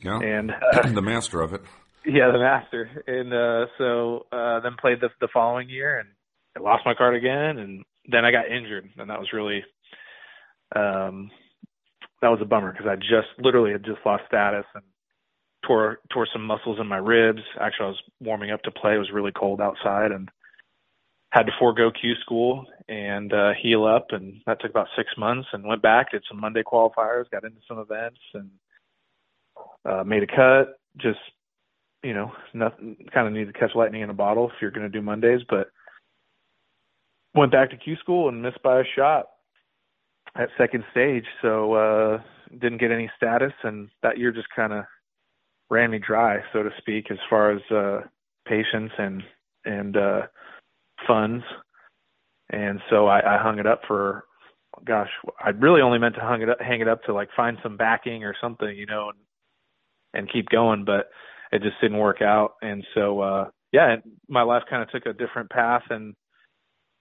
Yeah, and uh, the master of it. Yeah, the master. And uh, so uh, then played the the following year, and I lost my card again, and then I got injured, and that was really um, that was a bummer because I just literally had just lost status and tore tore some muscles in my ribs. Actually, I was warming up to play. It was really cold outside, and had to forego Q school and uh, heal up, and that took about six months. And went back, did some Monday qualifiers, got into some events, and uh, made a cut. Just you know, nothing. Kind of need to catch lightning in a bottle if you're going to do Mondays, but went back to Q school and missed by a shot at second stage, so uh, didn't get any status, and that year just kind of ran me dry, so to speak, as far as uh, patience and and uh, funds. And so I, I hung it up for, gosh, I really only meant to hang it up, hang it up to like find some backing or something, you know, and and keep going, but it just didn't work out. And so, uh, yeah, my life kind of took a different path and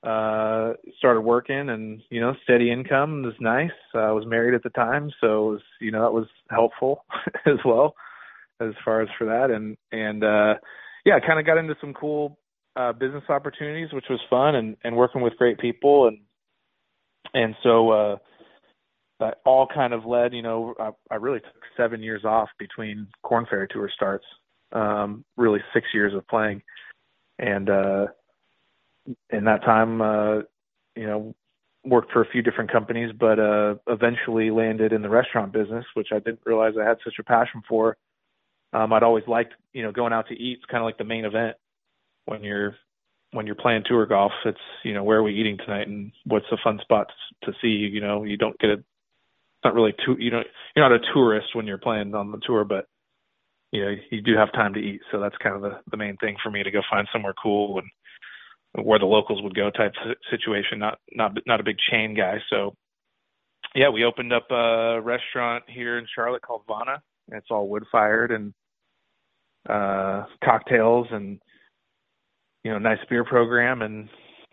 uh started working and you know steady income was nice. Uh, i was married at the time so it was you know that was helpful as well as far as for that. And and uh yeah I kind of got into some cool uh business opportunities which was fun and and working with great people. And and so uh that all kind of led you know i, I really took seven years off between Korn Ferry tour starts um really six years of playing. And uh in that time uh you know worked for a few different companies but uh eventually landed in the restaurant business which i didn't realize i had such a passion for. Um i'd always liked you know going out to eat. It's kind of like the main event when you're when you're playing tour golf. It's you know where are we eating tonight and what's a fun spot to, see? You know you don't get a not really too you know you're not a tourist when you're playing on the tour but you know you do have time to eat so that's kind of the the main thing for me to go find somewhere cool and where the locals would go type situation not not not a big chain guy so yeah we opened up a restaurant here in charlotte called vana it's all wood fired and uh cocktails and you know nice beer program and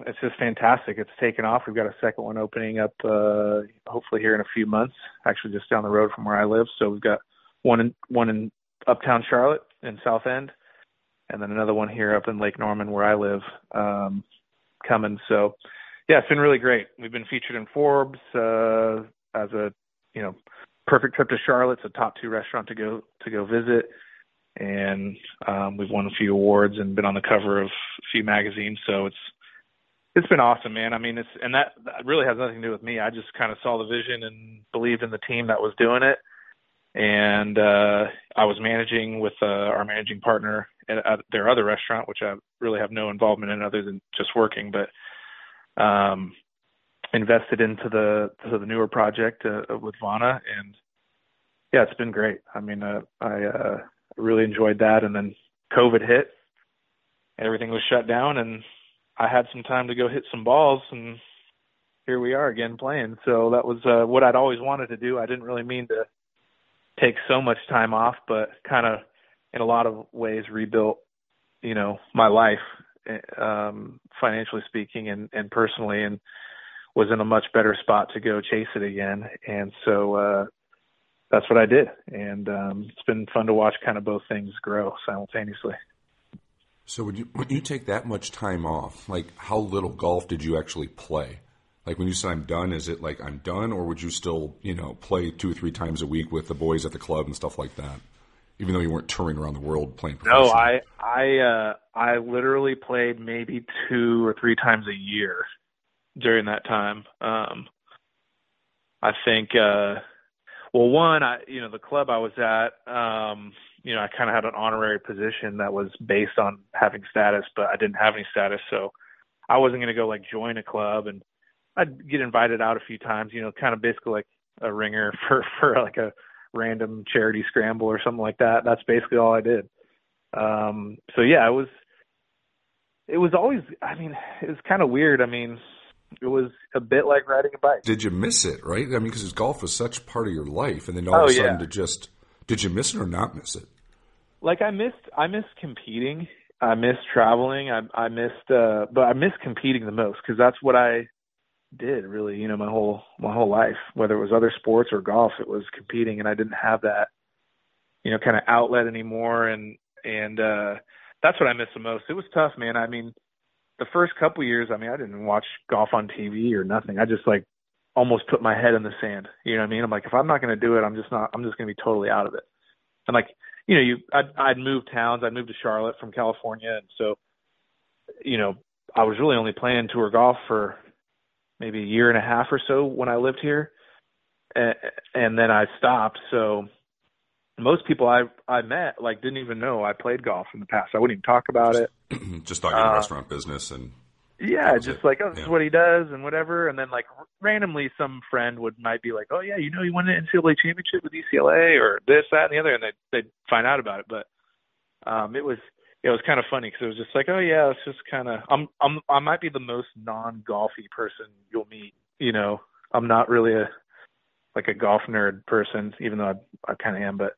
it's just fantastic. It's taken off. We've got a second one opening up, uh, hopefully here in a few months. Actually, just down the road from where I live. So we've got one in one in Uptown Charlotte in South End, and then another one here up in Lake Norman where I live um, coming. So yeah, it's been really great. We've been featured in Forbes uh, as a you know perfect trip to Charlotte. It's a top two restaurant to go to go visit and um, we've won a few awards and been on the cover of a few magazines. So it's it's been awesome, man. I mean, it's and that, that really has nothing to do with me. I just kind of saw the vision and believed in the team that was doing it. And uh, I was managing with uh, our managing partner at, at their other restaurant, which I really have no involvement in other than just working, but um, invested into the to the newer project uh, with Vana, and yeah, it's been great. I mean, uh, I uh, really enjoyed that. And then COVID hit, everything was shut down, and I had some time to go hit some balls, and here we are again playing. So that was uh, what I'd always wanted to do. I didn't really mean to take so much time off, but kind of in a lot of ways rebuilt, you know, my life, um, financially speaking and, and personally, and was in a much better spot to go chase it again. And so, uh, that's what I did, and um, it's been fun to watch kind of both things grow simultaneously. So, would you when you take that much time off, like how little golf did you actually play? Like when you said I'm done, is it like I'm done, or would you still, you know, play two or three times a week with the boys at the club and stuff like that? Even though you weren't touring around the world playing. No, I I uh, I literally played maybe two or three times a year during that time. Um, I think uh, well, one, I you know the club I was at, um, you know, I kind of had an honorary position that was based on having status, but I didn't have any status, so I wasn't going to go like join a club, and I'd get invited out a few times, you know, kind of basically like a ringer for for like a random charity scramble or something like that. That's basically all I did. Um, so yeah, it was it was always I mean, it was kind of weird. I mean, it was a bit like riding a bike. Did you miss it? Right? I mean, because golf was such part of your life, and then all oh, of a sudden yeah. to just did you miss it or not miss it? Like I missed, I missed competing. I missed traveling. I, I missed, uh, but I missed competing the most because that's what I did really. You know, my whole my whole life, whether it was other sports or golf, it was competing, and I didn't have that, you know, kind of outlet anymore. And and uh, that's what I miss the most. It was tough, man. I mean, the first couple years, I mean, I didn't watch golf on TV or nothing. I just like almost put my head in the sand. You know what I mean? I'm like, if I'm not going to do it, I'm just not. I'm just going to be totally out of it. And like, you know, you I'd, I'd moved towns. I'd moved to Charlotte from California, and so, you know, I was really only playing tour golf for maybe a year and a half or so when I lived here, and, and then I stopped. So most people I I met like didn't even know I played golf in the past. I wouldn't even talk about just, it. just talking uh, restaurant business and yeah, just it. like oh, this is what he does and whatever. And then like randomly, some friend would might be like, oh yeah, you know, you won an NCAA championship with UCLA or this, that, and the other, and they they'd find out about it. But um, it was it was kind of funny because it was just like, oh yeah, it's just kind of I'm I'm I might be the most non golfy person you'll meet. You know, I'm not really a like a golf nerd person, even though I, I kind of am. But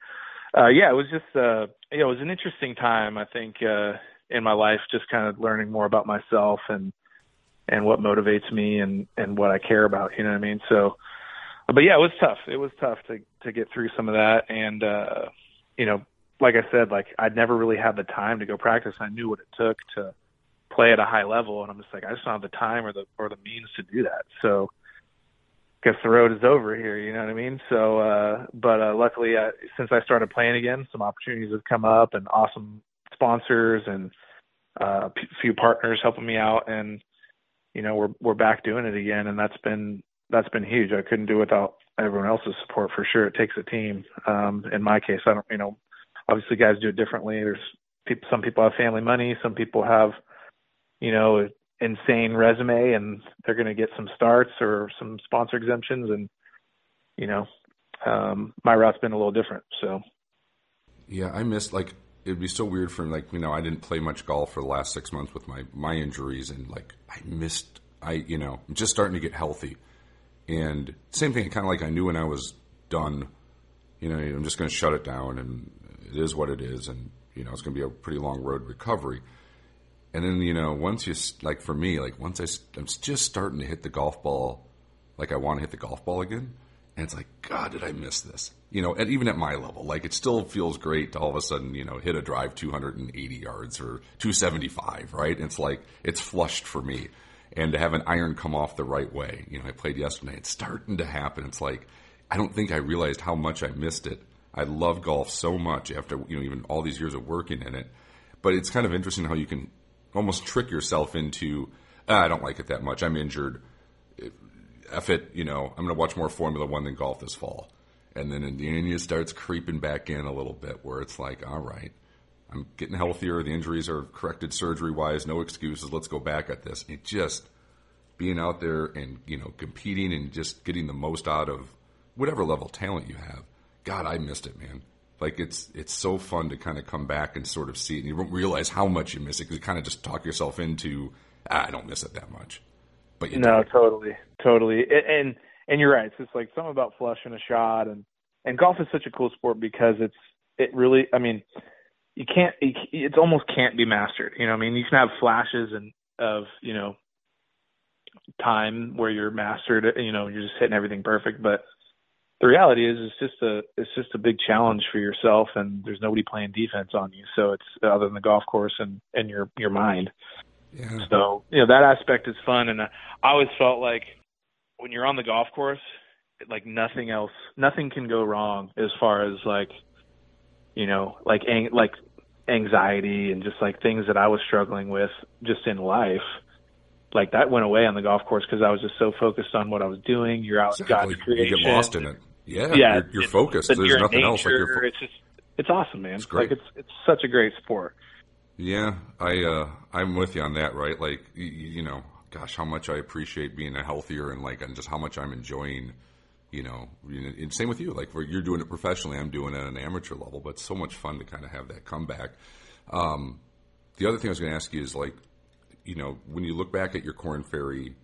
uh, yeah, it was just uh, you know, it was an interesting time. I think uh, in my life, just kind of learning more about myself and and what motivates me and and what I care about. You know what I mean? So, but yeah, it was tough. It was tough to to get through some of that, and uh, you know, like I said, like I'd never really had the time to go practice. I knew what it took to play at a high level, and I'm just like, I just don't have the time or the or the means to do that. So guess the road is over here. You know what I mean? So, uh, but uh, luckily, uh, since I started playing again, some opportunities have come up, and awesome sponsors and uh, a few partners helping me out, and you know we're we're back doing it again, and that's been that's been huge. I couldn't do without everyone else's support for sure. It takes a team. Um, in my case, I don't, you know, obviously guys do it differently. There's people, some people have family money, some people have, you know, insane resume and they're going to get some starts or some sponsor exemptions and you know um my route's been a little different so yeah i missed like it'd be so weird for me. like you know i didn't play much golf for the last six months with my my injuries and like i missed i you know I'm just starting to get healthy and same thing kind of like i knew when i was done you know i'm just going to shut it down and it is what it is and you know it's going to be a pretty long road recovery And then you know, once you like for me, like once I I'm just starting to hit the golf ball, like I want to hit the golf ball again, and it's like, God, did I miss this? You know, and even at my level, like it still feels great to all of a sudden, you know, hit a drive 280 yards or 275, right? It's like it's flushed for me, and to have an iron come off the right way. You know, I played yesterday. It's starting to happen. It's like I don't think I realized how much I missed it. I love golf so much after you know even all these years of working in it, but it's kind of interesting how you can almost trick yourself into "Ah, I don't like it that much. I'm injured. F it, you know, I'm going to watch more Formula One than golf this fall. And then Indiana starts creeping back in a little bit where it's like, all right, I'm getting healthier. The injuries are corrected surgery wise. No excuses. Let's go back at this. It just being out there and, you know, competing and just getting the most out of whatever level talent you have. God, I missed it, man. Like it's it's so fun to kind of come back and sort of see it, and you don't realize how much you miss it because you kind of just talk yourself into, ah, I don't miss it that much. But you No, do. totally, totally. And and you're right. It's just like something about flushing a shot, and and golf is such a cool sport because it's it really. I mean, you can't. It it's almost can't be mastered. You know, what I mean, you can have flashes and of you know time where you're mastered. You know, you're just hitting everything perfect, but the reality is it's just a it's just a big challenge for yourself and there's nobody playing defense on you so it's other than the golf course and and your your mind Yeah. so you know that aspect is fun, and I I always felt like when you're on the golf course, like nothing else, nothing can go wrong as far as like, you know, like ang- like anxiety and just like things that I was struggling with just in life. Like that went away on the golf course because I was just so focused on what I was doing. You're out in God's Exactly. You creation. get lost in it. Yeah, Yeah, you're, you're focused. There's nothing else. Like nature. you're fo- it's just it's awesome, man. It's great. Like it's it's such a great sport. yeah, I uh, I'm with you on that. Right, like you, you know, gosh, how much I appreciate being a healthier and like and just how much I'm enjoying. You know, you know, and same with you. Like, where you're doing it professionally, I'm doing it at an amateur level. But it's so much fun to kind of have that comeback. Um, the other thing I was going to ask you is like, you know, when you look back at your Korn Ferry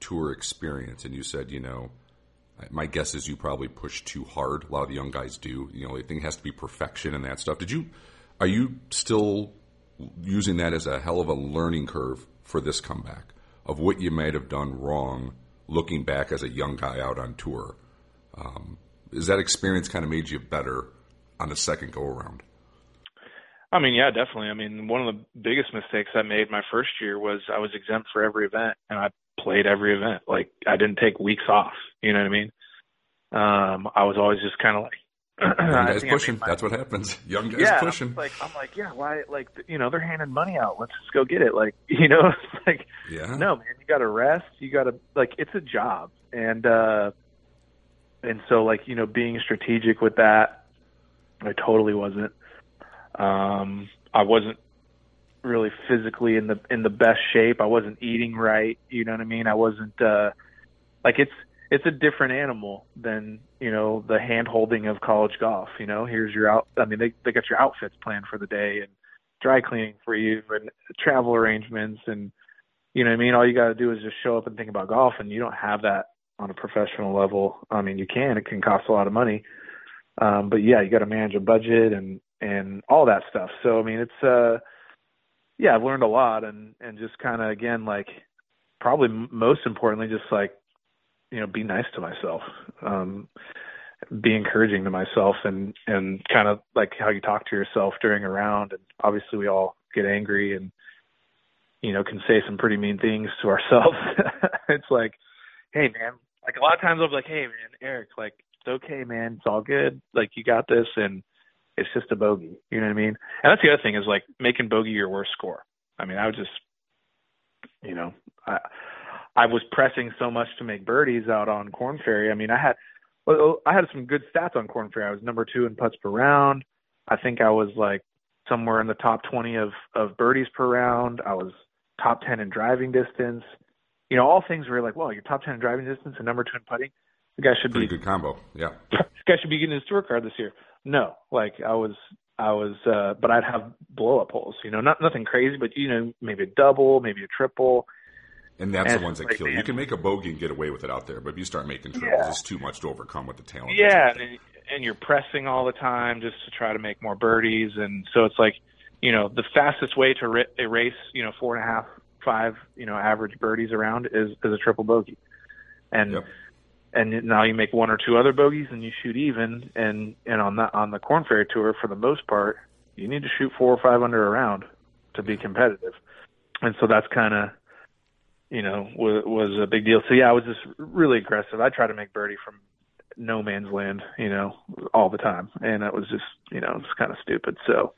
tour experience, and you said, you know, my guess is you probably push too hard. A lot of the young guys do. You know, everything has to be perfection and that stuff. Did you? Are you still using that as a hell of a learning curve for this comeback of what you might have done wrong, looking back as a young guy out on tour? Um, is that experience kind of made you better on the second go around? I mean, yeah, definitely. I mean, one of the biggest mistakes I made my first year was I was exempt for every event and I played every event. Like I didn't take weeks off. You know what I mean? Um, I was always just kind of like, Young guys pushing. my- That's what happens. Young guys yeah, pushing. Like I'm like, yeah, why? Like, you know, they're handing money out. Let's just go get it. Like, you know, it's like, yeah. no, man, you got to rest. You got to like, it's a job, and uh, and so like, you know, being strategic with that, I totally wasn't. Um, I wasn't really physically in the in the best shape. I wasn't eating right. You know what I mean? I wasn't uh, like it's it's a different animal than you know the hand holding of college golf. You know, here's your out. I mean, they they got your outfits planned for the day and dry cleaning for you and travel arrangements and you know what I mean. All you got to do is just show up and think about golf, and you don't have that on a professional level. I mean, you can. It can cost a lot of money, um, but yeah, you got to manage a budget and and all that stuff. So I mean, it's uh, yeah, I've learned a lot, and and just kind of again like probably most importantly, just like you know, be nice to myself, um, be encouraging to myself, and and kind of like how you talk to yourself during a round. And obviously, we all get angry and you know can say some pretty mean things to ourselves. it's like, hey man, like a lot of times I'll be like, hey man, Erik, like it's okay, man, it's all good, like you got this, and it's just a bogey. You know what I mean? And that's the other thing is like making bogey your worst score. I mean, I was just, you know, I I was pressing so much to make birdies out on Korn Ferry. I mean, I had well, I had some good stats on Korn Ferry. I was number two in putts per round. I think I was like somewhere in the top 20 of of birdies per round. I was top 10 in driving distance. You know, all things where you're like, well, you're top 10 in driving distance and number two in putting. The guy should be Pretty be good combo. Yeah. this guy should be getting his tour card this year. No, like I was, I was, uh, but I'd have blow up holes, you know, not nothing crazy, but you know, maybe a double, maybe a triple. And that's And the ones that like, kill you. You can make a bogey and get away with it out there, but if you start making triples, Yeah. it's too much to overcome with the talent. Yeah, and, and you're pressing all the time just to try to make more birdies, and so it's like you know, the fastest way to ra- erase, you know, four and a half, five, you know, average birdies around is is a triple bogey, and Yep. And now you make one or two other bogeys and you shoot even, and and on that on the Korn Ferry Tour for the most part, you need to shoot four or five under around to be competitive, and so that's kind of. You know, was was a big deal. So yeah, I was just really aggressive. I try to make birdie from no man's land, you know, all the time, and that was just, you know, it's kind of stupid. So,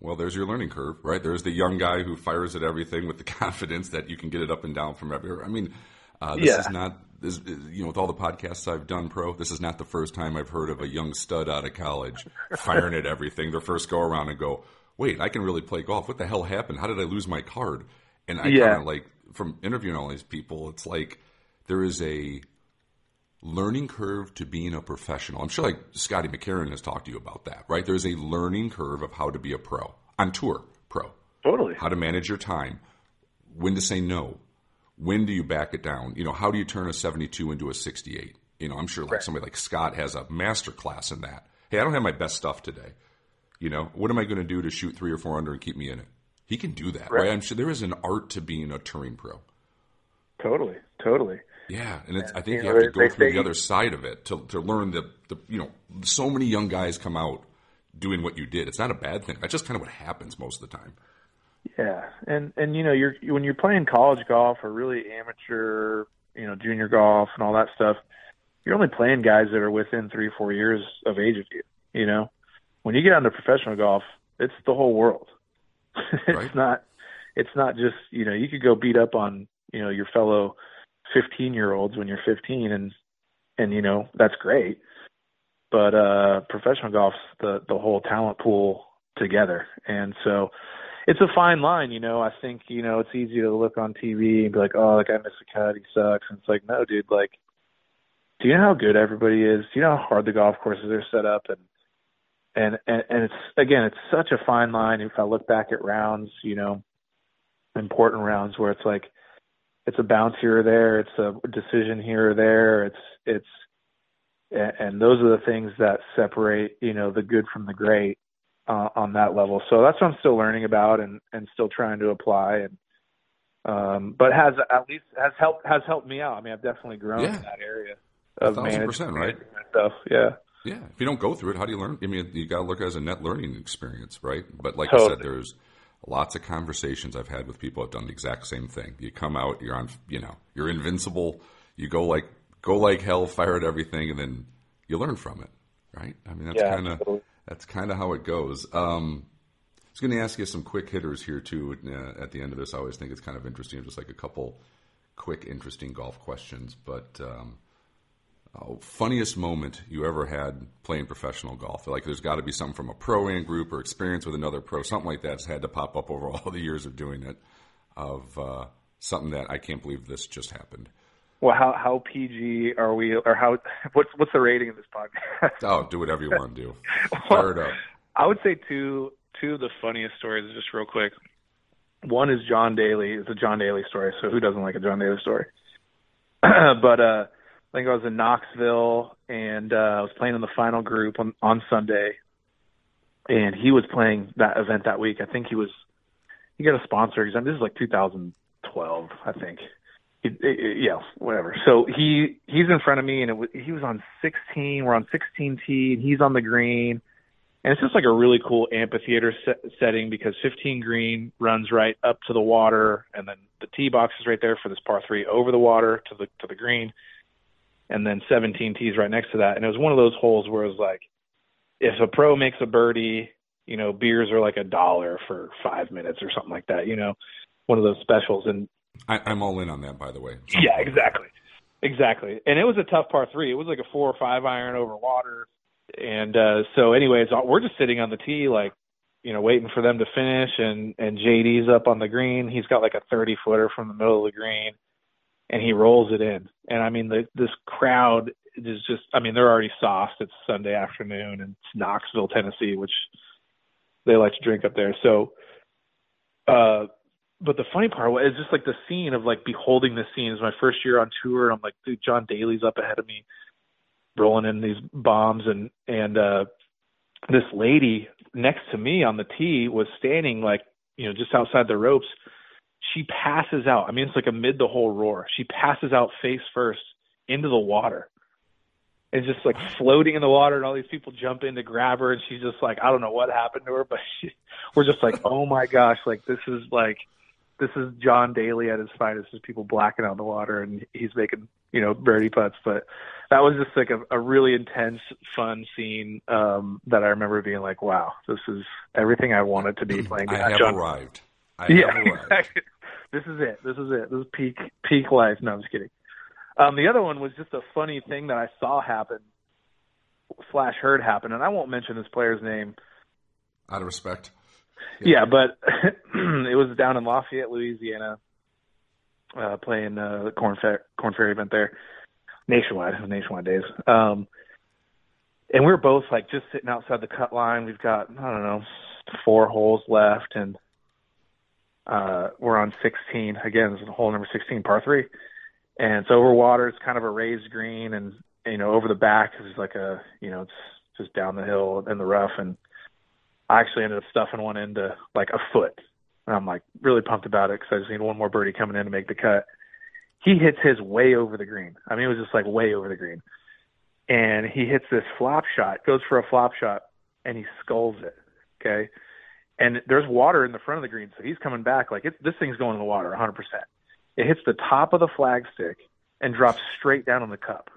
Well, there's your learning curve, right? There's the young guy who fires at everything with the confidence that you can get it up and down from everywhere. I mean, uh, this Yeah. is not, this, you know, with all the podcasts I've done, pro, this is not the first time I've heard of a young stud out of college firing at everything their first go around and go, wait, I can really play golf. What the hell happened? How did I lose my card? And I Yeah. kind of like, from interviewing all these people, it's like there is a learning curve to being a professional. I'm sure like Scotty McCarron has talked to you about that, right? There's a learning curve of how to be a pro on tour pro, totally. how to manage your time, when to say no, when do you back it down? You know, how do you turn a 72 into a 68? You know, I'm sure like somebody like Scott has a master class in that. Hey, I don't have my best stuff today. You know, what am I going to do to shoot three or four under and keep me in it? He can do that, right? Right. I'm sure there is an art to being a touring pro. Totally. Totally. Yeah, and it's, I think You you know, have to go through say- the other side of it to to learn the the you know so many young guys come out doing what you did. It's not a bad thing. That's just kind of what happens most of the time. Yeah. And, and, you know, you're, when you're playing college golf or really amateur, you know, junior golf and all that stuff, you're only playing guys that are within three or four years of age of you, you know? When you get onto professional golf, it's the whole world. it's Right. not, it's not just, you know, you could go beat up on, you know, your fellow 15 year olds when you're 15 and, and, you know, that's great. But, uh, professional golf's the, the whole talent pool together. And so it's a fine line, you know, I think, you know, it's easy to look on TV and be like, oh, that guy missed a cut. He sucks. And it's like, no, dude, like, do you know how good everybody is? Do you know how hard the golf courses are set up? And, and, and, and it's, again, it's such a fine line. If I look back at rounds, you know, important rounds where it's like, it's a bounce here or there, it's a decision here or there, it's, it's, and, and those are the things that separate, you know, the good from the great uh, on that level. So that's what I'm still learning about and, and still trying to apply. And, um, but has at least has helped, has helped me out. I mean, I've definitely grown Yeah. in that area of management right? stuff. Yeah. Yeah, if you don't go through it, how do you learn? I mean, you got to look at it as a net learning experience, right? But like I said, there's lots of conversations I've had with people who've done the exact same thing. You come out, you're on, you know, you're invincible. You go like go like hell, fire at everything, and then you learn from it, right? I mean, that's Yeah, kind of totally. That's kind of how it goes. Um, I was going to ask you some quick hitters here too. Uh, at the end of this, I always think it's kind of interesting, just like a couple quick, interesting golf questions. But um, oh, funniest moment you ever had playing professional golf? Like, there's got to be something from a pro am group or experience with another pro, something like that's had to pop up over all the years of doing it. Of uh, something that I can't believe this just happened. Well, how how PG are we, or how what's what's the rating of this podcast? Oh, do whatever you want to do. Fire it up. I would say two two of the funniest stories, just real quick. One is John Daly. It's a John Daly story. So who doesn't like a John Daly story? but uh, I think I was in Knoxville and uh, I was playing in the final group on on Sunday, and he was playing that event that week. I think he was he got a sponsor exam. This is like 2012, I think. He, yeah, whatever. So he he's in front of me, and it was, he was on 16. We're on 16 tee, and he's on the green and it's just like a really cool amphitheater set, setting because 15 green runs right up to the water, and then the tee box is right there for this par three over the water to the to the green, and then 17 tees right next to that. And it was one of those holes where it was like, if a pro makes a birdie, you know, beers are like a dollar for five minutes or something like that. You know, one of those specials. And I, I'm all in on that, by the way. yeah, exactly. Exactly. And it was a tough par three. It was like a four or five iron over water. And uh so anyways, we're just sitting on the tee like, you know, waiting for them to finish and and JD's up on the green. He's got like a 30 footer from the middle of the green and he rolls it in. And I mean the this crowd is just I mean they're already sauced. It's Sunday afternoon and it's Knoxville, Tennessee, which they like to drink up there. So uh but the funny part was just like the scene of like beholding the scene is my first year on tour. I'm like, dude, John Daly's up ahead of me, rolling in these bombs, and and uh, this lady next to me on the tee was standing like you know just outside the ropes. She passes out. I mean, it's like amid the whole roar. She passes out face first into the water. And just like floating in the water, and all these people jump in to grab her, and she's just like, I don't know what happened to her, but she, we're just like, oh my gosh, like this is like this is John Daly at his finest. Is people blacking out in the water, and he's making you know birdie putts. But that was just like a, a really intense, fun scene um, that I remember being like, wow, this is everything I wanted to be playing. I have John, arrived. I yeah, have arrived. this is it. This is it. This is peak peak life. No, I'm just kidding. Um, the other one was just a funny thing that I saw happen slash heard happen, and I won't mention this player's name. Out of respect. Yeah, but it was down in Lafayette, Louisiana, uh, playing uh, the Corn, Fair, Korn Ferry event there, nationwide, nationwide days. Um, and we were both like just sitting outside the cut line. We've got I don't know four holes left, and uh, we're on 16 again. This is hole number 16, par three, and it's over water. It's kind of a raised green, and you know over the back is like a you know it's just down the hill in the rough, and I actually ended up stuffing one into like a foot. And I'm like really pumped about it because I just need one more birdie coming in to make the cut. He hits his way over the green. I mean, it was just like way over the green. And he hits this flop shot, goes for a flop shot, and he sculls it. Okay. And there's water in the front of the green, so he's coming back like it's this thing's going in the water 100%. It hits the top of the flagstick and drops straight down on the cup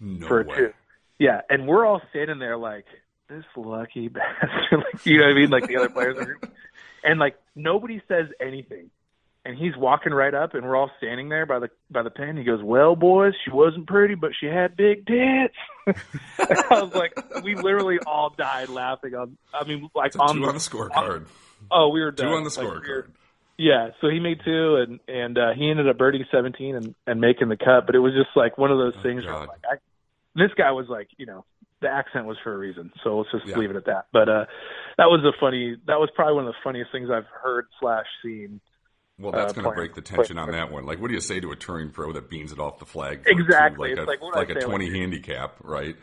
No for a way. two. Yeah, and we're all standing there like this lucky bastard. like, you know what I mean? Like the other players are, and like nobody says anything. And he's walking right up, and we're all standing there by the by the pin. He goes, "Well, boys, she wasn't pretty, but she had big tits." I was like, we literally all died laughing. On, I mean, like on two the, on the scorecard. oh, we were Two done. on the Like, we were- scorecard. yeah, so he made two, and and uh, he ended up birding 17 and and making the cut. But it was just like one of those things where Oh, like I, this guy was like, you know, the accent was for a reason. So let's just Yeah. leave it at that. But uh, that was a funny. That was probably one of the funniest things I've heard slash seen. Well, that's uh, going to break the tension on that one. Like, what do you say to a touring pro that beans it off the flag? Exactly. Two, It's like like, a, what like a say, like- 20 handicap, right?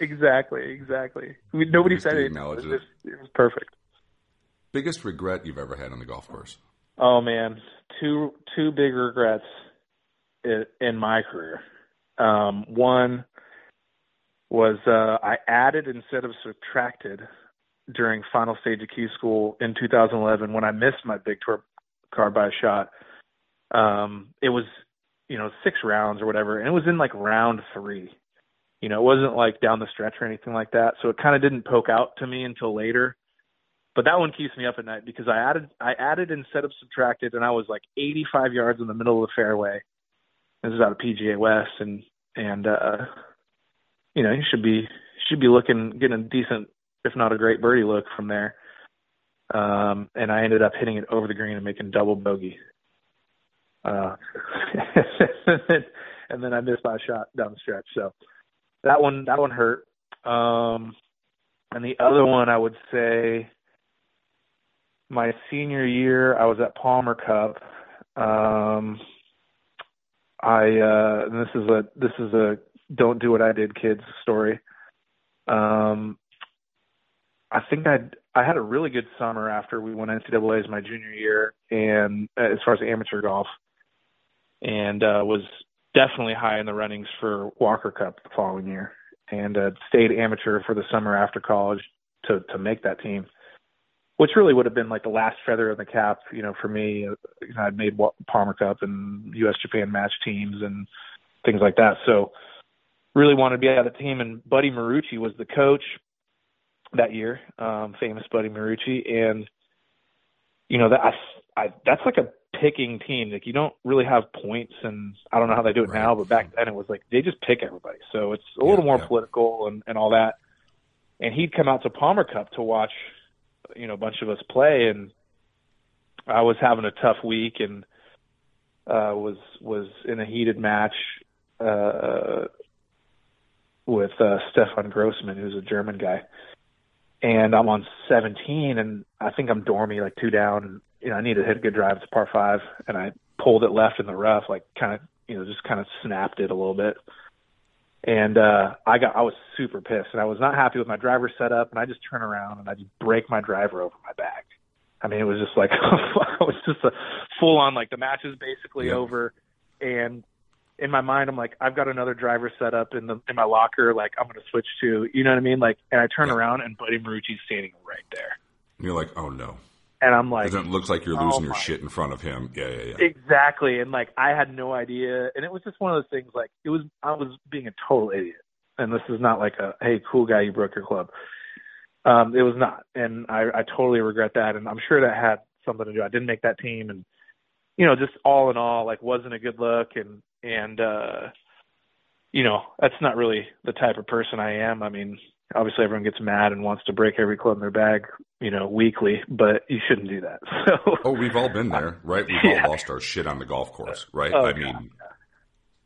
Exactly, exactly. I mean, nobody said it. It was, just, it was perfect. Biggest regret you've ever had on the golf course? Oh man, two two big regrets in, in my career. Um, one was uh, I added instead of subtracted during final stage of Q school in 2011 when I missed my big tour card by a shot. Um, it was you know six rounds or whatever, and it was in like round three. You know, it wasn't like down the stretch or anything like that, so it kind of didn't poke out to me until later but that one keeps me up at night because I added I added instead of subtracted, and I was like 85 yards in the middle of the fairway. This is out of PGA West, and and uh, you know you should be should be looking getting a decent, if not a great birdie look from there. Um, and I ended up hitting it over the green and making double bogey. Uh, and then I missed my shot down the stretch. So that one that one hurt. Um, and the other one I would say my senior year, I was at Palmer Cup. Um, I uh, and this is a this is a don't do what I did kids story. Um, I think I I had a really good summer after we won NCAA's my junior year, and uh, as far as amateur golf, and uh, was definitely high in the runnings for Walker Cup the following year, and uh, stayed amateur for the summer after college to to make that team which really would have been like the last feather in the cap, you know, for me. You know, I'd made Palmer Cup and U.S. Japan match teams and things like that. So really wanted to be out of the team. And Buddy Marucci was the coach that year, um, famous Buddy Marucci. And, you know, that I, I, that's like a picking team. Like you don't really have points and I don't know how they do it Right. now, but back then it was like they just pick everybody. So it's a little more yeah. political and, and all that. And he'd come out to Palmer Cup to watch you know a bunch of us play and I was having a tough week and uh was was in a heated match uh with uh Stefan Grossman who's a German guy and I'm on 17 and I think I'm dormy like two down and you know I need to hit a good drive to par 5 and I pulled it left in the rough like kind of you know just kind of snapped it a little bit and uh, I got I was super pissed, and I was not happy with my driver setup, and I just turn around and I just break my driver over my back. I mean, it was just like it was just a full on like the match is basically Yep. over, and in my mind I'm like I've got another driver set up in the in my locker, like I'm gonna switch to, you know what I mean? Like, and I turn Yeah. around and Buddy Marucci's standing right there, And you're like, oh no. and I'm like, it looks like you're oh losing your shit in front of him. Yeah, yeah, yeah. Exactly. And like I had no idea and it was just one of those things like it was I was being a total idiot. And this is not like a hey cool guy you broke your club. Um it was not. And I I totally regret that and I'm sure that had something to do. I didn't make that team and you know, just all in all like wasn't a good look and and uh you know, that's not really the type of person I am. I mean, obviously everyone gets mad and wants to break every club in their bag, you know, weekly, but you shouldn't do that. So Oh, we've all been there, right? We've Yeah. all lost our shit on the golf course, right? Oh, I God. mean,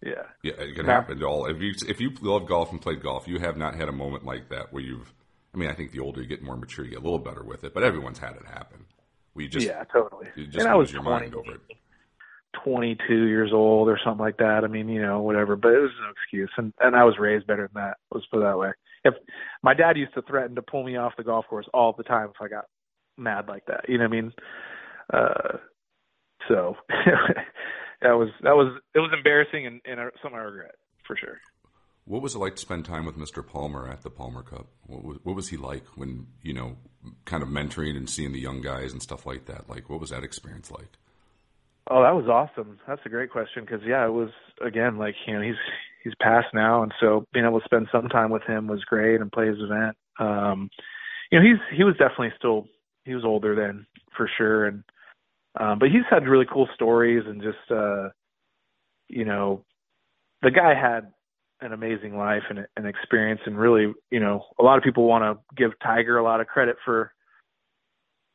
yeah. yeah, it can happen to all. If you if you love golf and played golf, you have not had a moment like that where you've. I mean, I think the older you get, more mature, you get a little better with it. But everyone's had it happen. We just yeah, totally. you just and I was lose your 20, mind over it. 22 years old or something like that. I mean, you know, whatever. But it was no excuse, and and I was raised better than that. Let's put it that way. If my dad used to threaten to pull me off the golf course all the time if I got mad like that, you know what I mean? Uh, so that was that was it was embarrassing and, and something I regret for sure. What was it like to spend time with Mr. Palmer at the Palmer Cup? What was, what was he like when you know, kind of mentoring and seeing the young guys and stuff like that? Like, what was that experience like? Oh, that was awesome. That's a great question because yeah, it was again like you know he's he's passed now, and so being able to spend some time with him was great and play his event. Um, you know, he's he was definitely still he was older then for sure, and um, but he's had really cool stories and just uh, you know, the guy had an amazing life and an experience, and really you know a lot of people want to give Tiger a lot of credit for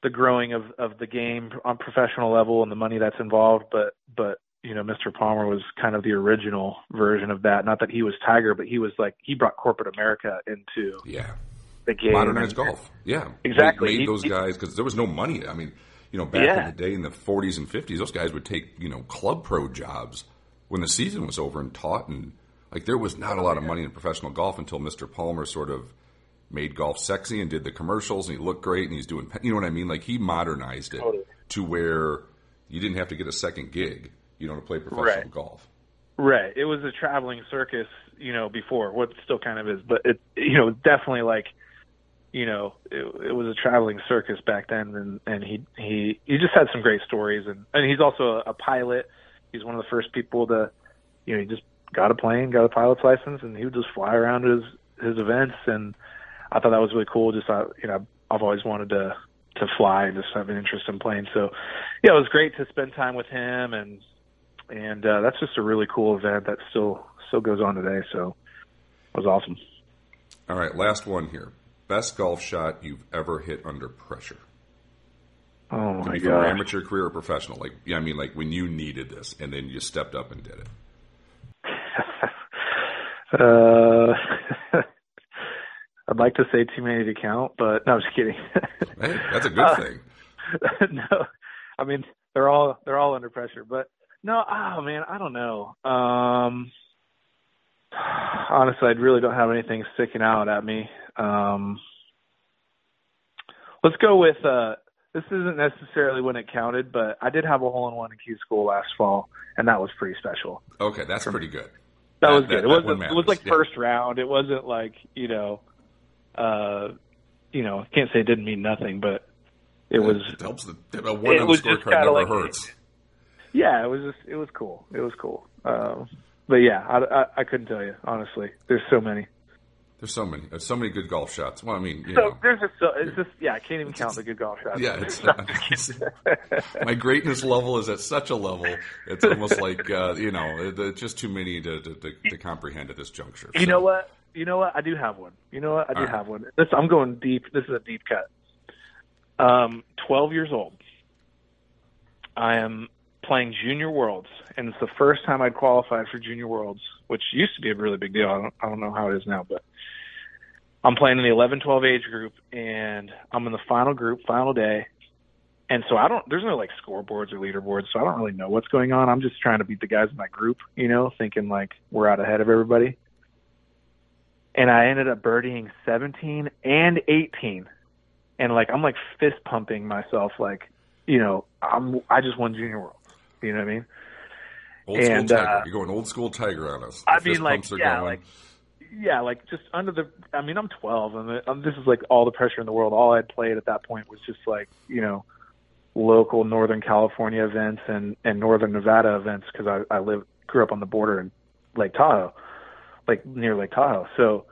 the growing of of the game on professional level and the money that's involved but but you know Mr. Palmer was kind of the original version of that not that he was Tiger but he was like he brought corporate America into Yeah, the game modernized and- golf. Yeah, Exactly. Made, made He- those he- guys because there was no money. I mean, you know, back Yeah. in the day in the 40s and 50s, those guys would take you know club pro jobs when the season was over and taught, and like there was not a lot of money in professional golf until Mr. Palmer sort of made golf sexy and did the commercials and he looked great and he's doing you know what I mean like he modernized it Totally. to where you didn't have to get a second gig you know to play professional Right. golf Right. It was a traveling circus, you know, before what still kind of is, but it, you know, definitely like, you know, it, it was a traveling circus back then, and and he he he just had some great stories, and and he's also a, a pilot. He's one of the first people to, you know, he just got a plane, got a pilot's license, and he would just fly around his his events, and I thought that was really cool. Just uh, you know, I've always wanted to to fly and just have an interest in planes, so yeah, it was great to spend time with him and and uh, that's just a really cool event that still still goes on today. So it was awesome. all right last one here best golf shot you've ever hit under pressure Oh my god! amateur career or professional like yeah I mean like when you needed this and then you stepped up and did it uh, I'd like to say too many to count, but no, I'm just kidding. hey that's a good Uh, thing no, I mean they're all they're all under pressure, but no, oh man, I don't know. Um, honestly, I really don't have anything sticking out at me. Um, let's go with uh, this isn't necessarily when it counted, but I did have a hole in one in Q school last fall, and that was pretty special. okay that's pretty good That, That- was good. that it wasn't. it was like yeah. first round. It wasn't like you know, uh, you know, I can't say it didn't mean nothing, but it was. it helps the a one on the scorecard never like- hurts Yeah, it was just. It was cool. It was cool. Um, but yeah, I, I, I couldn't tell you honestly. There's so many. there's so many there's so many good golf shots well I mean you So know there's just. So, it's just. Yeah, I can't even count the good golf shots. Yeah, it's, my greatness level is at such a level. It's almost like uh, you know, just too many to, to, to, to comprehend at this juncture. You So, know what? You know what? I do have one. You know what? I do All have one. This I'm going deep. This is a deep cut. Um, 12 years old. I am playing Junior Worlds, and it's the first time I'd qualified for Junior Worlds, which used to be a really big deal. I don't, I don't know how it is now, but I'm playing in the 11-12 age group, and I'm in the final group, final day. And so I don't. There's no like scoreboards or leaderboards, so I don't really know what's going on. I'm just trying to beat the guys in my group, you know, thinking like we're out ahead of everybody and I ended up birdieing 17 and 18, and like I'm like fist pumping myself, like you know I'm I just won Junior Worlds. You know what I mean? Old school tiger. uh, You're going old school tiger on us. I mean, like, yeah, going. like, yeah, like just under the. I mean, I'm 12, and the, um, this is like all the pressure in the world. All I'd played at that point was just like you know, local Northern California events and and Northern Nevada events because I I live grew up on the border in Lake Tahoe, like near Lake Tahoe. So,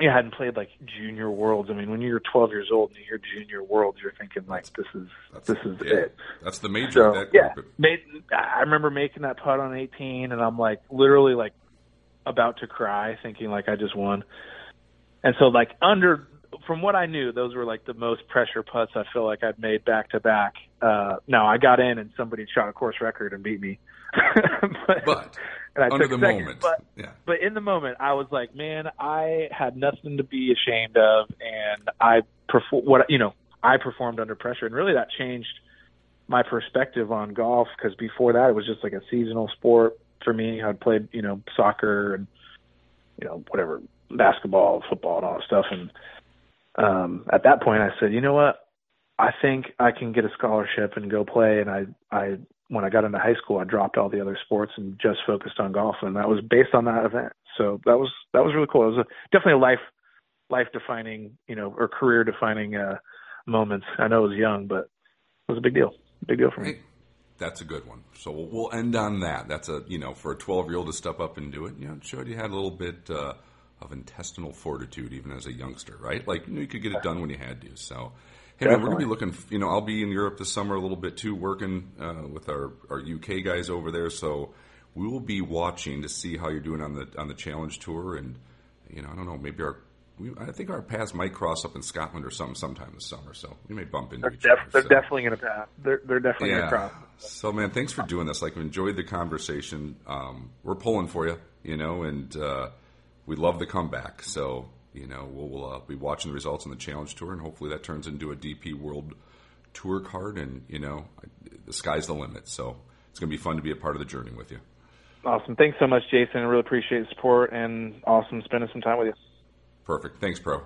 yeah, I hadn't played like junior worlds. I mean, when you're 12 years old and you hear junior worlds, you're thinking like this is this is yeah, it. That's the major. So that yeah, made, I remember making that putt on 18, and I'm like literally like about to cry, thinking like I just won. And so like under from what I knew, those were like the most pressure putts I feel like I'd made back to back. Uh Now I got in and somebody shot a course record and beat me. but, But and I under took the moment, But yeah. but in the moment, I was like, man, I had nothing to be ashamed of, and I perform what you know. I performed under pressure, and really that changed my perspective on golf because before that it was just like a seasonal sport for me. I'd played you know soccer and you know whatever basketball, football, and all that stuff, and um, at that point I said, you know what, I think I can get a scholarship and go play, and I I when I got into high school, I dropped all the other sports and just focused on golf, and that was based on that event. So that was that was really cool. It was a, definitely a life life defining, you know, or career defining uh, moments. I know it was young, but it was a big deal. Big deal for me. That's a good one. So we'll, we'll end on that. That's a you know for a 12 year old to step up and do it. You know, it showed you had a little bit uh, of intestinal fortitude even as a youngster, right? Like you know you could get it done when you had to. So. Hey man, we're gonna be looking. You know, I'll be in Europe this summer a little bit too, working uh, with our, our UK guys over there. So we will be watching to see how you're doing on the on the challenge tour. And you know, I don't know, maybe our we, I think our paths might cross up in Scotland or something sometime this summer. So we may bump into They're, each def- other. they're so. definitely going to pass. They're they're definitely going to cross. So, man, thanks for doing this. Like, we enjoyed the conversation. Um, we're pulling for you, you know, and uh, we love the comeback. So, you know, we'll, we'll uh, be watching the results on the Challenge Tour, and hopefully that turns into a DP World Tour card. And you know, the sky's the limit. So, it's going to be fun to be a part of the journey with you. Awesome. Thanks so much, Jason. I really appreciate the support and awesome spending some time with you. Perfect. Thanks, Pro.